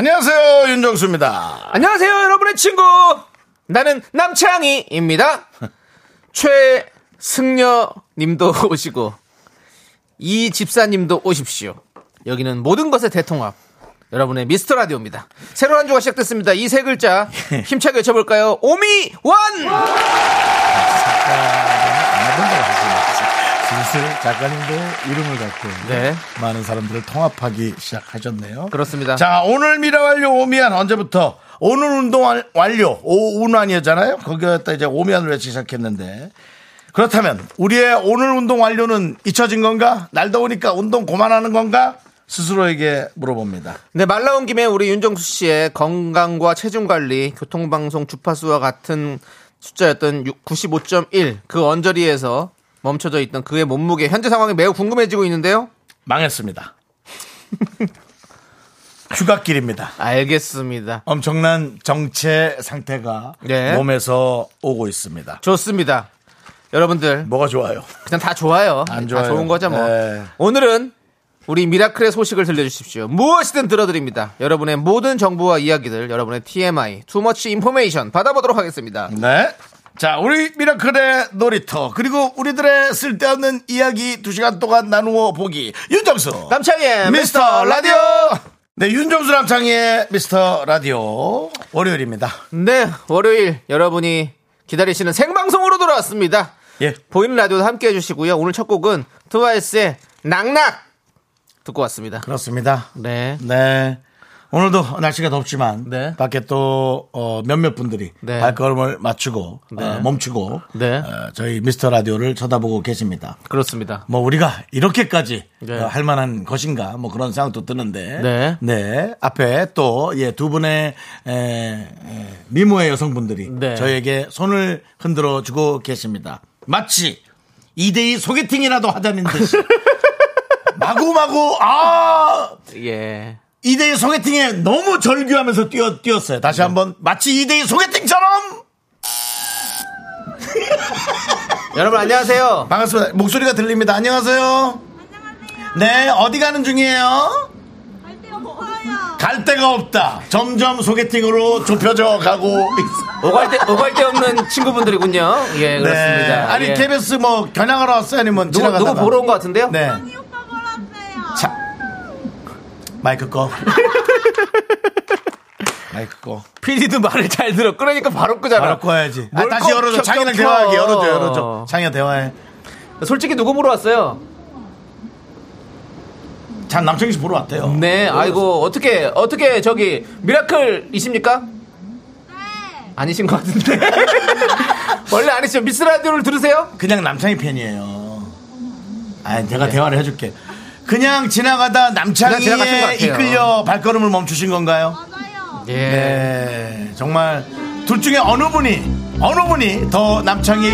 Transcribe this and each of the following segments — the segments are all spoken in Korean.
안녕하세요 윤정수입니다. 안녕하세요, 여러분의 친구. 나는 남창희입니다. 최승려 님도 오시고, 이 집사님도 오십시오. 여기는 모든 것의 대통합. 여러분의 미스터 라디오입니다. 새로운 한 주가 시작됐습니다. 이 세 글자 힘차게 외쳐볼까요? 오미 원! 슬슬 작가님도 이름을 갖고 네. 많은 사람들을 통합하기 시작하셨네요. 그렇습니다. 자 오늘 미라 완료 오미안 언제부터 오늘 운동 완- 완료 오운완이었잖아요. 거기에다 이제 오미안을 외치기 시작했는데 그렇다면 우리의 오늘 운동 완료는 잊혀진 건가? 날 더우니까 운동 그만하는 건가? 스스로에게 물어봅니다. 네, 말 나온 김에 우리 윤정수 씨의 건강과 체중 관리, 교통방송 주파수와 같은 숫자였던 95.1 그 언저리에서 멈춰져 있던 그의 몸무게 현재 상황이 매우 궁금해지고 있는데요. 망했습니다. 휴가길입니다. 알겠습니다. 엄청난 정체 상태가 네. 몸에서 오고 있습니다. 좋습니다. 여러분들 뭐가 좋아요? 그냥 다 좋아요. 안다 좋아요. 좋은 거죠 뭐. 네. 오늘은 우리 미라클의 소식을 들려주십시오. 무엇이든 들어드립니다. 여러분의 모든 정보와 이야기들, 여러분의 TMI, 투머치 인포메이션 받아보도록 하겠습니다. 네. 자, 우리 미라클의 놀이터 그리고 우리들의 쓸데없는 이야기 두 시간 동안 나누어 보기 윤정수 남창희의 미스터 라디오. 네, 윤정수 남창희의 미스터 라디오 월요일입니다. 네, 월요일 여러분이 기다리시는 생방송으로 돌아왔습니다. 예. 보이는 라디오도 함께 해주시고요. 오늘 첫 곡은 트와이스의 낙낙 듣고 왔습니다. 그렇습니다. 네. 네. 오늘도 날씨가 덥지만 네. 밖에 또 어, 몇몇 분들이 네. 발걸음을 맞추고 네. 어, 멈추고 네. 어, 저희 미스터 라디오를 쳐다보고 계십니다. 그렇습니다. 뭐 우리가 이렇게까지 네. 어, 할 만한 것인가 뭐 그런 생각도 드는데 네. 네. 앞에 또예두 분의 에, 에, 미모의 여성분들이 네. 저에게 손을 흔들어 주고 계십니다. 마치 2대2 소개팅이라도 하자는 듯이 마구마구 아 예. 2대2 소개팅에 너무 절규하면서 뛰어, 뛰었어요. 다시 한번 마치 2대2 소개팅처럼 여러분 안녕하세요. 반갑습니다. 목소리가 들립니다. 안녕하세요. 네, 어디 가는 중이에요? 갈 데가 없다. 점점 소개팅으로 좁혀져 가고. 오갈 데 오갈 데 없는 친구분들이군요. 예, 그렇습니다. 네. 아니 예. KBS 뭐 겨냥하러 왔어요? 아니면 누구 지나가다가? 누구 보러 온 것 같은데요? 네. 자, 마이크 꺼. 마이크 꺼. PD도 말을 잘 들어. 그러니까 바로 끄잖아. 바로 꺼야지. 아, 뭘 다시 꺼, 열어줘. 켜, 대화하게 켜. 열어줘, 열어줘. 창이랑 대화해. 솔직히 누구 보러 왔어요? 참 남창희 씨 보러 왔대요. 네, 아이고 어떻게 어떻게 저기 미라클이십니까? 아니신 것 같은데. 원래 아니시죠? 미스 라디오를 들으세요? 그냥 남창희 팬이에요. 아, 네. 제가 대화를 해줄게. 그냥 지나가다 남창희에. 이끌려 발걸음을 멈추신 건가요? 예. 네, 정말 둘 중에 어느 분이 어느 분이 더 남창희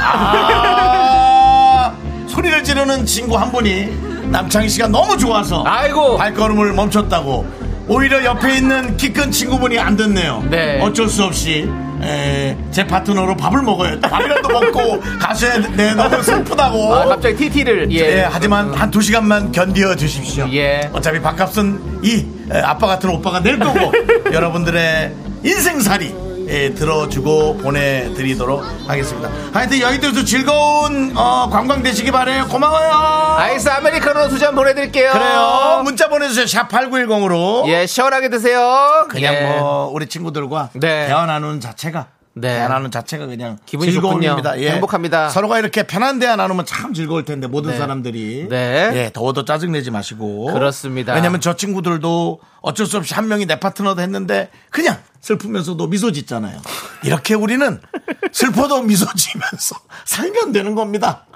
아, 소리를 지르는 친구 한 분이 남창희 씨가 너무 좋아서 아이고. 발걸음을 멈췄다고 오히려 옆에 있는 키 큰 친구분이 안 듣네요. 네. 어쩔 수 없이 에, 제 파트너로 밥을 먹어요. 밥이라도 먹고 가셔야 돼. 너무 슬프다고. 아, 갑자기 TT를 예. 예, 하지만 한두 시간만 견디어 주십시오. 예. 어차피 밥값은 이 에, 아빠 같은 오빠가 낼 거고 여러분들의 인생살이 예, 들어주고 보내드리도록 하겠습니다. 하여튼 여의도에서 즐거운 어, 관광 되시기 바래요. 고마워요. 아이스 아메리카노 두 잔 보내드릴게요. 그래요. 문자 보내주세요. 샵 8910으로. 예, 시원하게 드세요. 그냥 예. 뭐 우리 친구들과 네. 대화 나누는 자체가 네. 나누는 자체가 그냥 기분이 즐거움입니다. 예. 행복합니다. 서로가 이렇게 편한 대화 나누면 참 즐거울 텐데 모든 네. 사람들이 네. 예, 더워도 짜증 내지 마시고 그렇습니다. 왜냐면 저 친구들도 어쩔 수 없이 한 명이 내 파트너도 했는데 그냥 슬프면서도 미소 짓잖아요. 이렇게 우리는 슬퍼도 미소 지면서 살면 되는 겁니다.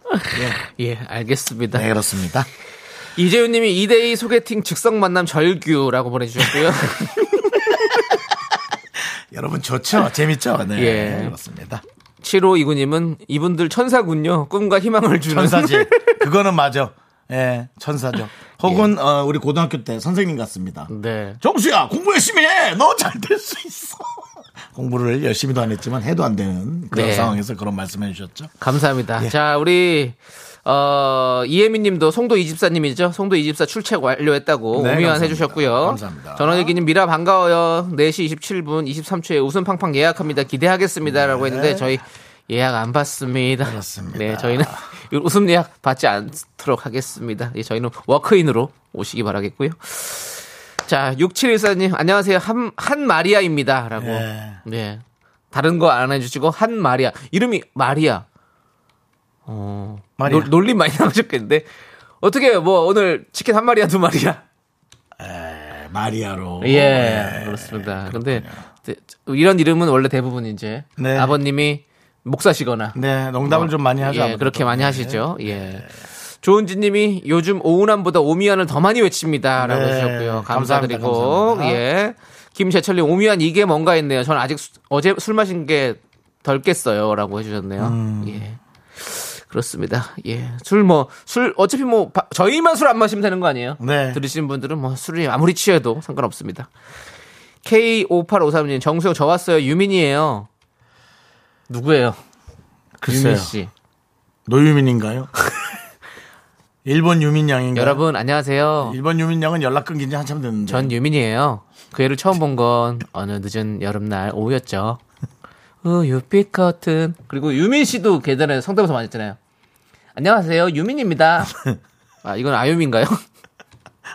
예, 알겠습니다. 네, 그렇습니다. 이재훈 님이 2대2 소개팅 즉석 만남 절규라고 보내주셨고요. 여러분 좋죠? 재밌죠? 네. 예. 그렇습니다. 7호 이구님은 이분들 천사군요. 꿈과 희망을 주는. 천사지. 그거는 맞아. 예, 천사죠. 혹은 어, 우리 고등학교 때 선생님 같습니다. 네. 정수야 공부 열심히 해. 너 잘 될 수 있어. 공부를 열심히도 안 했지만 해도 안 되는 그런 네. 상황에서 그런 말씀해 주셨죠. 감사합니다. 예. 자, 우리 어, 이혜민 님도 송도 이집사님이죠. 송도 이집사 출첵 완료했다고 네, 오미완. 해주셨고요. 감사합니다. 전원일기님 미라 반가워요. 4시 27분 23초에 웃음 팡팡 예약합니다. 기대하겠습니다. 라고 했는데 저희 예약 안 받습니다. 네. 그렇습니다. 네, 저희는 웃음 예약 받지 않도록 하겠습니다. 예, 저희는 워크인으로 오시기 바라겠고요. 자, 6714님, 안녕하세요. 한, 한 마리아입니다. 라고. 예. 네. 다른 거 안 해주시고, 한 마리아. 이름이 마리아. 어. 놀- 놀림 많이 나오셨겠는데. 어떻게, 뭐, 오늘 치킨 한 마리아, 두 마리아? 네, 마리아로. 예, 네, 그렇습니다. 근데, 네, 이런 이름은 원래 대부분 이제, 네. 아버님이 목사시거나, 네, 농담을 좀 많이 하죠. 예, 아무래도. 그렇게 많이 네. 하시죠. 예. 조은지님이 요즘 오운함보다 오미안을 더 많이 외칩니다라고 네. 감사합니다, 감사드리고 감사합니다. 예. 김재철님 오미안 이게 뭔가 했네요. 저는 아직 수- 어제 술 마신 게 덜 깼어요라고 해주셨네요. 음. 예. 그렇습니다. 예. 술 뭐, 술, 어차피 뭐, 바- 저희만 술 안 마시면 되는 거 아니에요? 네. 들으시는 분들은 뭐, 술이 아무리 취해도 상관없습니다. K5853님, 정수영 저 왔어요. 유민이에요. 누구예요? 글쎄요. 유민 씨. 노유민인가요? 일본 유민 양인가요? 여러분 안녕하세요. 일본 유민 양은 연락 끊긴 지 한참 됐는데. 전 유민이에요. 그 애를 처음 본 건 어느 늦은 여름날 오후였죠. 우유빛 커튼. 그리고 유민 씨도 계단에 성대모사 많이 했잖아요. 안녕하세요. 유민입니다. 아, 이건 아유미인가요?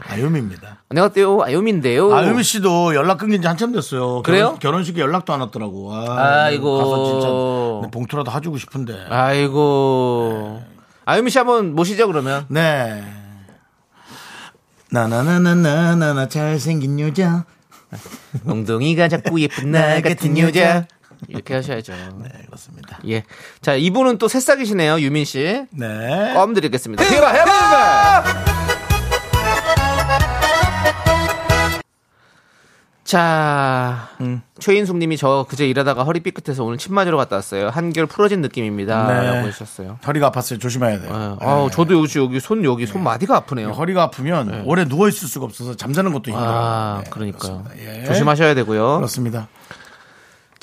아유미입니다. 안녕하세요. 아유미인데요. 아유미 씨도 연락 끊긴 지 한참 됐어요. 그래요? 결혼, 식에 연락도 안 왔더라고. 아, 아이고. 가서 진짜 내 봉투라도 해주고 싶은데. 아이고. 아유미 씨 한번 모시죠, 그러면. 네. 나나나나나나나 잘생긴 여자. 엉덩이가 자꾸 예쁜 나 같은 여자. 이렇게 하셔야죠. 네, 그렇습니다. 예. 자, 이분은 또 새싹이시네요, 유민 씨. 네. 껌 드리겠습니다. 해봐, 해봐! 자, 음. 최인숙 님이 저 그제 일하다가 허리 삐끗해서 오늘 침 맞으러 갔다 왔어요. 한결 풀어진 느낌입니다. 네. 라고 해주셨어요. 허리가 아팠어요. 조심해야 돼요. 예. 아우, 저도 여기, 여기 손, 여기 손 마디가 아프네요. 허리가 아프면 오래 누워 있을 수가 없어서 잠자는 것도 힘들어요. 아, 네, 그러니까요. 예. 조심하셔야 되고요. 그렇습니다.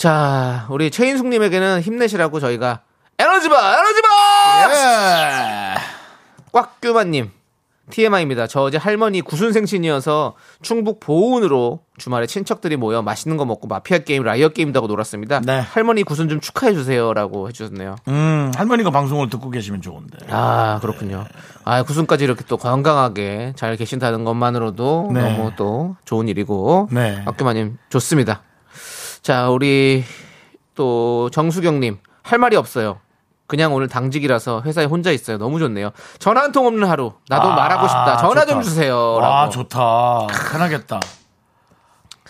자, 우리 최인숙 님에게는 힘내시라고 저희가 에너지바! 에너지바! 예. 꽉규만님 TMI입니다. 저 어제 할머니 구순생신이어서 충북 보은으로 주말에 친척들이 모여 맛있는 거 먹고 마피아 게임, liar 게임도 하고 놀았습니다. 네. 할머니 구순 좀 축하해 주세요라고 해주셨네요. 음, 할머니가 방송을 듣고 계시면 좋은데. 아 그렇군요. 아 구순까지 이렇게 또 건강하게 잘 계신다는 것만으로도 네. 너무 또 좋은 일이고 네. 곽규만님 좋습니다. 자 우리 또 정수경님 할 말이 없어요. 그냥 오늘 당직이라서 회사에 혼자 있어요. 너무 좋네요. 전화 한 통 없는 하루. 나도 아, 말하고 싶다. 전화 좀 좋다. 주세요. 아, 라고. 좋다. 편하겠다.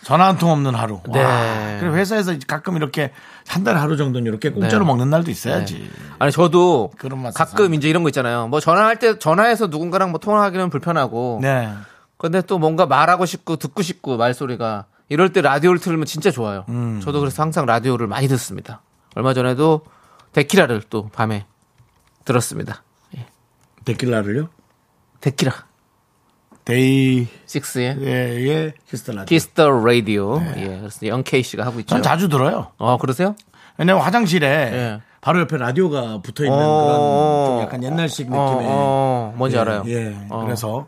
전화 한 통 없는 하루. 네. 와. 그리고 회사에서 가끔 이렇게 한 달에 하루 정도는 이렇게 공짜로 네. 먹는 날도 있어야지. 네. 아니 저도 그런 맛 가끔 이제 이런 거 있잖아요. 뭐 전화할 때 전화해서 누군가랑 뭐 통화하기는 불편하고. 네. 근데 또 뭔가 말하고 싶고 듣고 싶고 말소리가 이럴 때 라디오를 틀면 진짜 좋아요. 음. 저도 그래서 항상 라디오를 많이 듣습니다. 얼마 전에도 데키라를 또 밤에 들었습니다. 데킬라를요? 데키라 데이식스의 예, 예, 키스 더 라디오. 키스 더 라디오. 예, 그래서 영케이 씨가 하고 있죠. 전 자주 들어요. 어 그러세요? 왜냐면 화장실에 예. 바로 옆에 라디오가 붙어 있는 어. 그런 좀 약간 옛날식 느낌의. 어, 어, 뭔지 예, 알아요. 예. 어. 그래서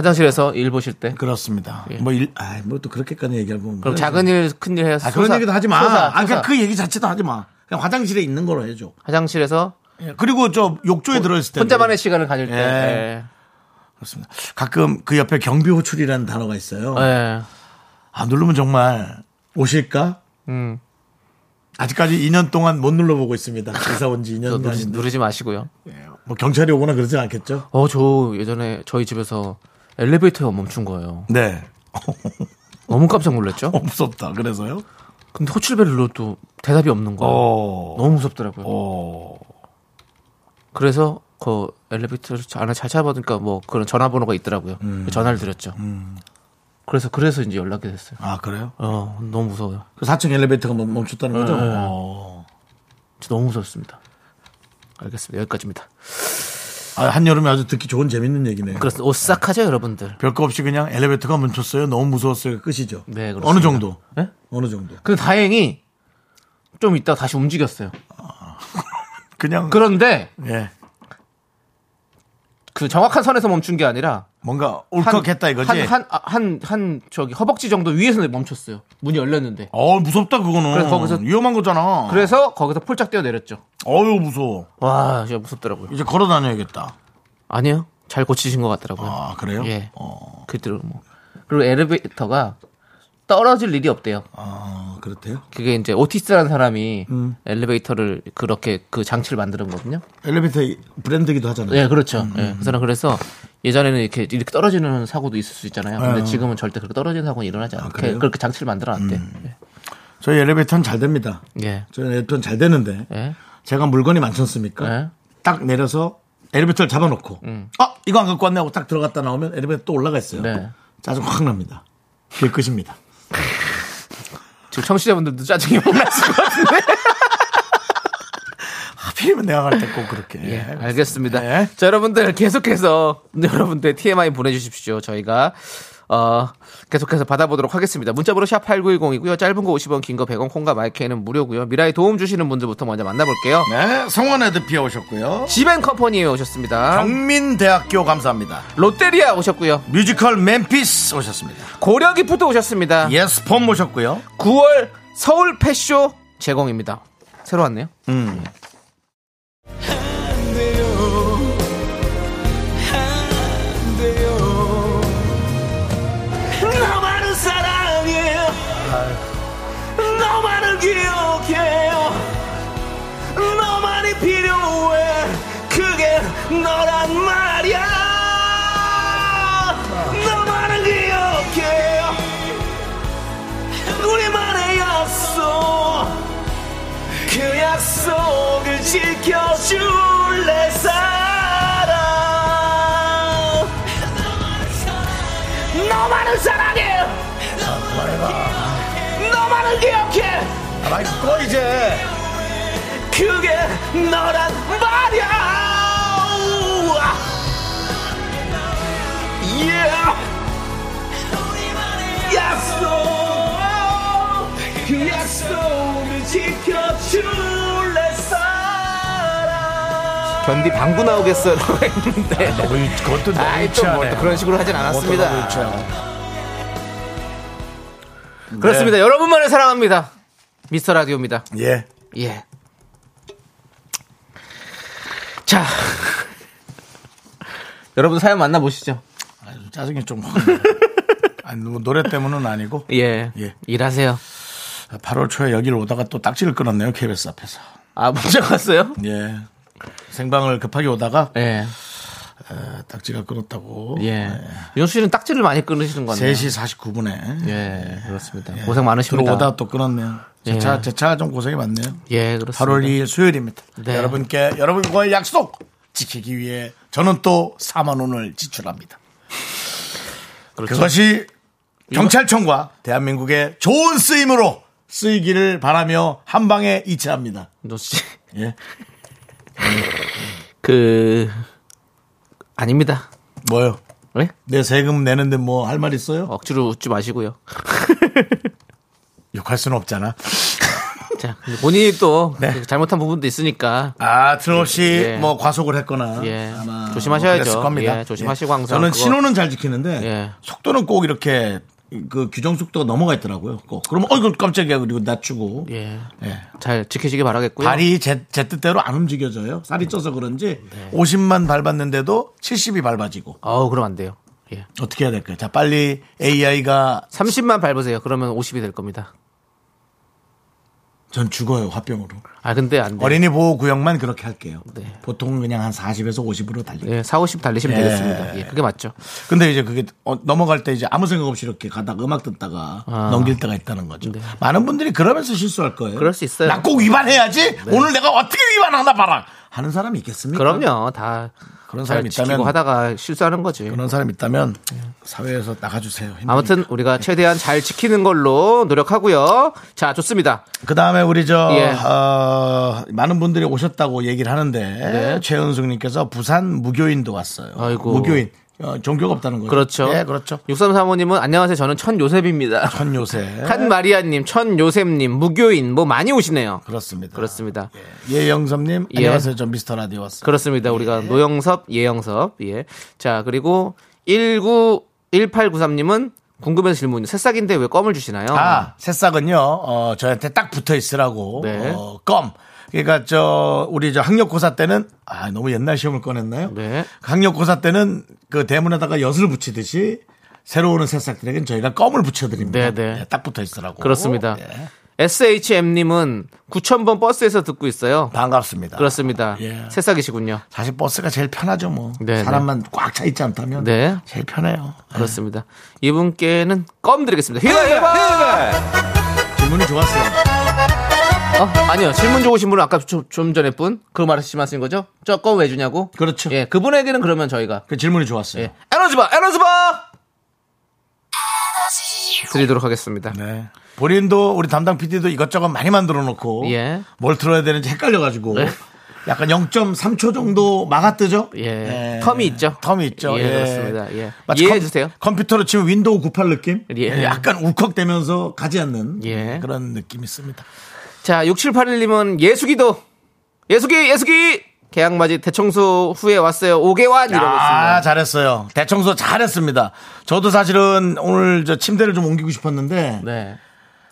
화장실에서 일 보실 때. 그렇습니다. 뭐 일, 아, 뭐 또 그렇게까지 얘기하면. 예. 그럼 작은 일, 큰 일 해서 아, 그런 소사- 얘기도 하지 마. 소사, 아, 소사. 그냥 그 얘기 자체도 하지 마. 그냥 화장실에 있는 거로 해줘. 화장실에서 예. 그리고 저 욕조에 들어있을 때. 혼자만의 시간을 가질 때. 예. 예. 그렇습니다. 가끔 그 옆에 경비 호출이라는 단어가 있어요. 예. 아, 누르면 정말 오실까? 음. 아직까지 2년 동안 못 눌러보고 있습니다. 이사 온지저 2년 누르지. 누르지 마시고요. 뭐 경찰이 오거나 그러진 않겠죠? 어, 저 예전에 저희 집에서 엘리베이터가 멈춘 거예요. 네. 너무 깜짝 놀랐죠? 어, 무섭다. 그래서요? 근데 호출벨을 눌러도 대답이 없는 거예요. 어. 너무 무섭더라고요. 어. 그래서 그 엘리베이터를 안에 잘 찾아보니까 뭐 그런 전화번호가 있더라고요. 음. 전화를 드렸죠. 그래서 그래서 이제 연락이 됐어요. 아, 그래요? 어, 너무 무서워요. 그 4층 엘리베이터가 멈- 멈췄다는 거죠? 네. 어. 진짜 너무 무섭습니다. 알겠습니다. 여기까지입니다. 아, 한여름에 아주 듣기 좋은 재밌는 얘기네요. 그래서 오싹하죠, 여러분들. 별거 없이 그냥 엘리베이터가 멈췄어요. 너무 무서웠어요. 끝이죠. 네, 그렇습니다. 어느 정도? 네? 어느 정도? 근데 다행히 좀 이따 다시 움직였어요. 그냥 그런데 예. 그 정확한 선에서 멈춘 게 아니라 뭔가 울컥했다 이거지. 한, 한, 아, 한, 한, 저기 허벅지 정도 위에서 멈췄어요. 문이 열렸는데. 어 무섭다 그거는. 그래서 거기서- 위험한 거잖아. 그래서 거기서 폴짝 뛰어 내렸죠. 어유 무서워. 와, 진짜 무섭더라고요. 이제 걸어 다녀야겠다. 아니요. 잘 고치신 것 같더라고요. 아 그래요? 예. 어, 그대로 뭐. 그리고 엘리베이터가 떨어질 일이 없대요. 아 그렇대요. 그게 이제 오티스라는 사람이 음. 엘리베이터를 그렇게 그 장치를 만드는 거거든요. 엘리베이터 브랜드기도 하잖아요. 예, 그렇죠. 음, 예, 그 사람 그래서 예전에는 이렇게 이렇게 떨어지는 사고도 있을 수 있잖아요. 근데 예. 지금은 절대 그렇게 떨어지는 사고는 일어나지 않게? 음. 그렇게 장치를 만들어 놨대. 저희 엘리베이터는 잘 됩니다. 예. 저희 엘리베이터는 잘 되는데 예. 제가 물건이 많지 않습니까? 예. 딱 내려서 엘리베이터를 잡아놓고 아 이거 안 갖고 왔네 하고 딱 들어갔다 나오면 엘리베이터 또 올라가 있어요. 네. 짜증 확 납니다. 그게 끝입니다. 지금 청취자분들도 짜증이 막 났을 것 같은데. 하필이면 내가 갈 때 꼭 그렇게. 예, 알겠습니다. 네. 자, 여러분들 계속해서 여러분들 TMI 보내주십시오. 저희가 어, 계속해서 받아보도록 하겠습니다. 문자번호 샵 8910이고요. 짧은 거 50원, 긴 거 100원, 콩과 마이크는 무료고요. 미라에 도움 주시는 분들부터 먼저 만나볼게요. 네, 성원 에드피아 오셨고요. 지벤컴퍼니에 오셨습니다. 경민대학교 감사합니다. 롯데리아 오셨고요. 뮤지컬 멤피스 오셨습니다. 고려기프트 오셨습니다. 예스폼 오셨고요. 9월 서울 펫쇼 제공입니다. 새로 왔네요. 음. 너란 말이야. 너만을 기억해 우리만의 약속. 그 약속을 지켜줄래 사랑? 너만을 사랑해. 너만을 기억해. 아, 꺼 이제. 그게 너란 말이야 우와. yeah. 약속 그 약속을 지켜줄래 사랑 견디 방구 나오겠어요. 라고 했는데. 너무 유- 그것도 너무 아이, 또 뭐, 그런 식으로 하진 너무 않았습니다. 유치하네. 그렇습니다. 여러분만을 사랑합니다. 미스터 라디오입니다. 예. 예. 자. 여러분 사연 만나보시죠. 아주 짜증이 좀 확. 아니, 뭐 노래 때문은 아니고. 예. 예. 일하세요. 8월 초에 여기를 오다가 또 딱지를 끊었네요. KBS 앞에서. 아, 문자 갔어요? 예. 생방을 급하게 오다가 예. 에, 딱지가 끊었다고. 예. 윤수 씨는 딱지를 많이 끊으시는 거네요. 3시 49분에. 예, 그렇습니다. 고생 많으십니다. 들어오다 또 끊었네요. 제 예. 차, 제차 좀 고생이 많네요. 예, 그렇습니다. 8월 2일 수요일입니다. 네. 여러분께 여러분과의 약속 지키기 위해 저는 또 4만 원을 지출합니다. 그렇죠. 그것이 경찰청과 대한민국의 좋은 쓰임으로 쓰이기를 바라며 한 방에 이체합니다. 윤수 씨. 예. 그, 아닙니다. 뭐요? 왜? 내 세금 내는데 뭐 할 말 있어요? 억지로 웃지 마시고요. 욕할 수는 없잖아. 자, 본인이 또 네. 잘못한 부분도 있으니까 아, 틀림없이 예. 뭐 과속을 했거나 예. 아마 조심하셔야죠. 뭐 겁니다. 예, 조심하시고 항상 저는 그거- 신호는 잘 지키는데 예. 속도는 꼭 이렇게 그 규정 속도가 넘어가 있더라고요. 꼭. 그러면 어이구 깜짝이야 그리고 낮추고 예. 예. 잘 지키시기 바라겠고요. 발이 제, 제 뜻대로 안 움직여져요. 살이 쪄서 그런지 네. 50만 밟았는데도 70이 밟아지고 어우, 그럼 안 돼요. 예. 어떻게 해야 될까요? 자 빨리 AI가 30만 밟으세요. 그러면 50이 될 겁니다. 전 죽어요 화병으로. 아, 근데 안 돼요. 어린이 보호 구역만 그렇게 할게요. 네. 보통 그냥 한 40에서 50으로 달리고. 예, 4, 50 달리시면 예. 되겠습니다. 예, 그게 맞죠. 근데 이제 그게 어, 넘어갈 때 이제 아무 생각 없이 이렇게 가다가 음악 듣다가 아. 넘길 때가 있다는 거죠. 많은 분들이 그러면서 실수할 거예요. 그럴 수 있어요. 네. 나꼭 위반해야지. 오늘 내가 어떻게 위반하나 봐라. 하는 사람이 있겠습니까? 그럼요. 다 그런 지키고 있다면 하다가 실수하는 거지. 그런 사람이 있다면 사회에서 나가주세요. 힘드니까. 아무튼 우리가 최대한 잘 지키는 걸로 노력하고요. 자, 좋습니다. 그 다음에 우리 저 예. 어, 많은 분들이 오셨다고 얘기를 하는데 네. 최은숙님께서 부산 무교인도 왔어요. 아이고. 무교인 어, 종교가 없다는 거죠. 그렇죠. 예, 그렇죠. 6335님은 안녕하세요. 저는 천요셉입니다. 천요새 한마리아님, 천요셉님, 무교인 뭐 많이 오시네요. 그렇습니다. 그렇습니다. 예 영섭님 예. 안녕하세요. 저 미스터 라디오 왔어요. 그렇습니다. 우리가 노영섭, 예영섭. 예. 자, 그리고 19 1893님은 궁금해서 질문. 새싹인데 왜 껌을 주시나요? 아, 새싹은요, 어, 저한테 딱 붙어 있으라고. 네. 어, 껌. 그러니까 저, 우리 저 학력고사 때는, 아, 너무 옛날 시험을 꺼냈나요? 네. 학력고사 때는 그 대문에다가 엿을 붙이듯이 새로 오는 새싹들에게는 저희가 껌을 붙여드립니다. 네, 네. 예, 딱 붙어 있으라고. 그렇습니다. 예, SHM님은 9000번 버스에서 듣고 있어요. 반갑습니다. 그렇습니다. 예. 새싹이시군요. 사실 버스가 제일 편하죠, 뭐. 네, 사람만 꽉 차 있지 않다면. 네. 제일 편해요. 그렇습니다. 이분께는 껌 드리겠습니다. 휘바 휘바! 질문이 좋았어요. 어, 아니요. 질문 좋으신 분은 아까 좀, 좀 전에 분? 그 말씀하신 거죠? 저껌왜 주냐고? 그렇죠. 예, 그분에게는 그러면 저희가 그 질문이 좋았어요. 예, 에너지바, 에너지바! 드리도록 하겠습니다. 네. 본인도 우리 담당 PD도 이것저것 많이 만들어 놓고 예. 뭘 틀어야 되는지 헷갈려 가지고 네. 약간 0.3초 정도 마가 뜨죠? 예. 텀이 있죠? 텀이 있죠. 예, 그렇습니다. 예. 마치 이해해 컴- 주세요. 컴퓨터로 치면 윈도우 98 느낌? 예. 약간 울컥대면서 가지 않는 예. 그런 느낌이 있습니다. 자, 6781님은 예수기도, 예수기, 예수기! 개학맞이 대청소 후에 왔어요. 5개월 이러고 아, 있습니다. 잘했어요. 대청소 잘했습니다. 저도 사실은 오늘 저 침대를 좀 옮기고 싶었는데 네.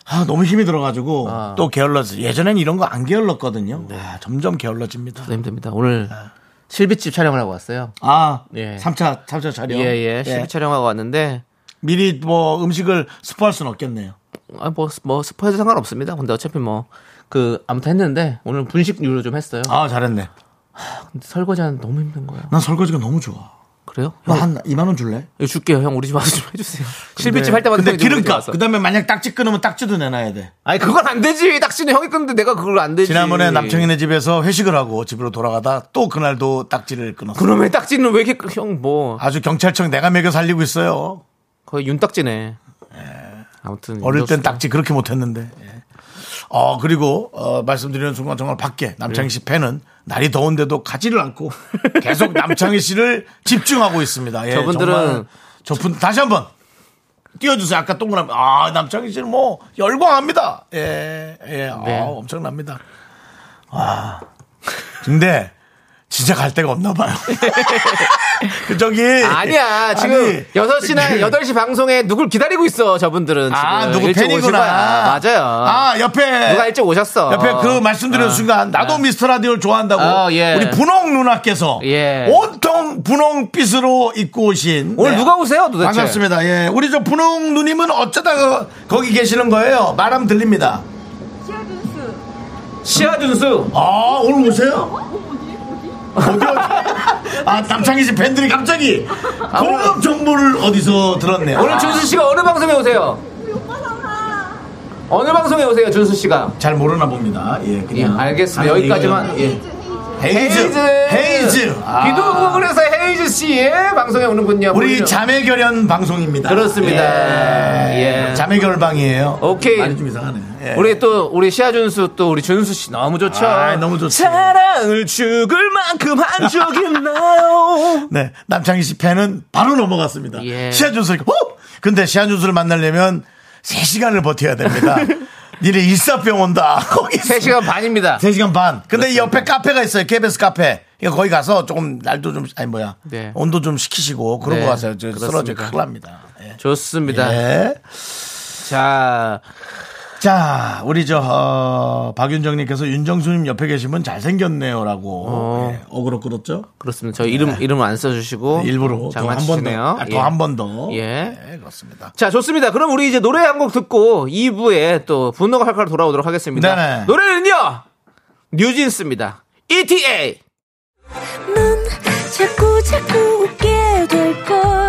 아, 너무 힘이 들어가지고 아. 또 게을러져. 예전엔 이런 거 안 게을렀거든요. 아, 점점 게을러집니다. 힘듭니다. 오늘 실비집 촬영을 하고 왔어요. 아, 예. 3차, 3차 촬영. 예, 예. 실비 촬영하고 왔는데, 미리 뭐 음식을 스포할 수는 없겠네요. 아, 뭐, 뭐, 스포해도 상관없습니다. 근데 어차피 뭐, 그, 아무튼 했는데, 오늘 분식류로 좀 했어요. 아, 잘했네. 근데 설거지 하는 너무 힘든 거야. 난 설거지가 너무 좋아. 그래요? 너 형, 한 2만 원 줄래? 이거 줄게요. 형, 우리 집 와서 좀 해주세요. 실비집 할 때마다 근데 형이 좀 우리 집 기름값. 와서. 그다음에 만약 딱지 끊으면 딱지도 내놔야 돼. 아니, 그건 안 되지. 딱지는 형이 끊는데 내가 그걸 안 되지. 지난번에 남청이네 집에서 회식을 하고 집으로 돌아가다 또 그날도 딱지를 끊었어. 그러면 딱지는 왜 이렇게, 형, 뭐, 아주 경찰청 내가 매겨 살리고 있어요. 거의 윤딱지네. 아무튼. 어릴 땐. 딱지 그렇게 못했는데. 예. 어 그리고 어, 말씀드리는 순간 정말 밖에 남창희 씨 팬은 날이 더운데도 가지를 않고 계속 남창희 씨를 집중하고 있습니다. 예, 저분들은- 저분 다시 한번 띄워주세요. 아까 동그라미 아 남창희 씨는 뭐 열광합니다. 예, 예, 네. 아, 엄청납니다. 와, 근데 진짜 갈 데가 없나 봐요. 그 저기 아니야. 지금 아니, 여섯 시나 그- 여덟 시 방송에 누굴 기다리고 있어, 저분들은. 아, 지금. 누구 일찍 오신 팬이구나. 맞아요. 아, 옆에. 누가 일찍 오셨어. 옆에 그 말씀드린 순간, 나도 미스터 라디오를 좋아한다고. 어, 예. 우리 분홍 누나께서. 예. 온통 분홍빛으로 입고 오신. 오늘 네. 누가 오세요, 도대체? 반갑습니다. 예. 우리 저 분홍 누님은 어쩌다가 거기 계시는 거예요? 말하면 들립니다. 시아준수. 아, 오늘 오세요? 어디, 어디? 아, 남창희 씨 팬들이 갑자기 공업 정보를 어디서 들었네요. 오늘 준수 씨가 어느 방송에 오세요? 어느 방송에 오세요, 준수 씨가? 잘 모르나 봅니다. 예, 예, 그냥. 알겠습니다. 여기까지만. 예. 헤이즈. 헤이즈. 아. 비도 그래서 헤이즈 씨의 방송에 오는군요. 우리 보이죠? 자매결연 방송입니다. 그렇습니다. 예. 자매결방이에요. 오케이. 말이 좀 이상하네. 예. 우리 또 우리 시아준수 또 우리 준수 씨 너무 좋죠. 아, 너무 좋지. 사랑을 죽을 만큼 한 적이 있나요? 네. 남창희 씨 팬은 바로 넘어갔습니다. 예. 시아준수를, 어? 근데 시아준수를 만나려면 3시간을 버텨야 됩니다. 니네 일사병 온다. 거기 3시간 반입니다. 3시간 반. 근데 이 옆에 카페가 있어요. KBS 카페. 이거 거기 가서 조금 날도 좀, 아니 뭐야. 네. 온도 좀 식히시고 그러고 네, 가세요. 저 쓰러져. 큰일 납니다. 예. 좋습니다. 예. 자, 자, 우리 저, 어, 박윤정님께서 윤정수님 옆에 계시면 잘생겼네요라고. 어. 예, 어그로 끌었죠? 그렇습니다. 저 이름 이름을 안 써주시고 네, 일부러 더한번 더. 장난치시네요. 아, 예. 더한 번 더. 예. 네, 그렇습니다. 자, 좋습니다. 그럼 우리 이제 노래 한 곡 듣고 2부에 또 분노가 칼칼 돌아오도록 하겠습니다. 네네. 노래는요, 뉴진스입니다. ETA! 넌 자꾸 자꾸 웃게 될 거야.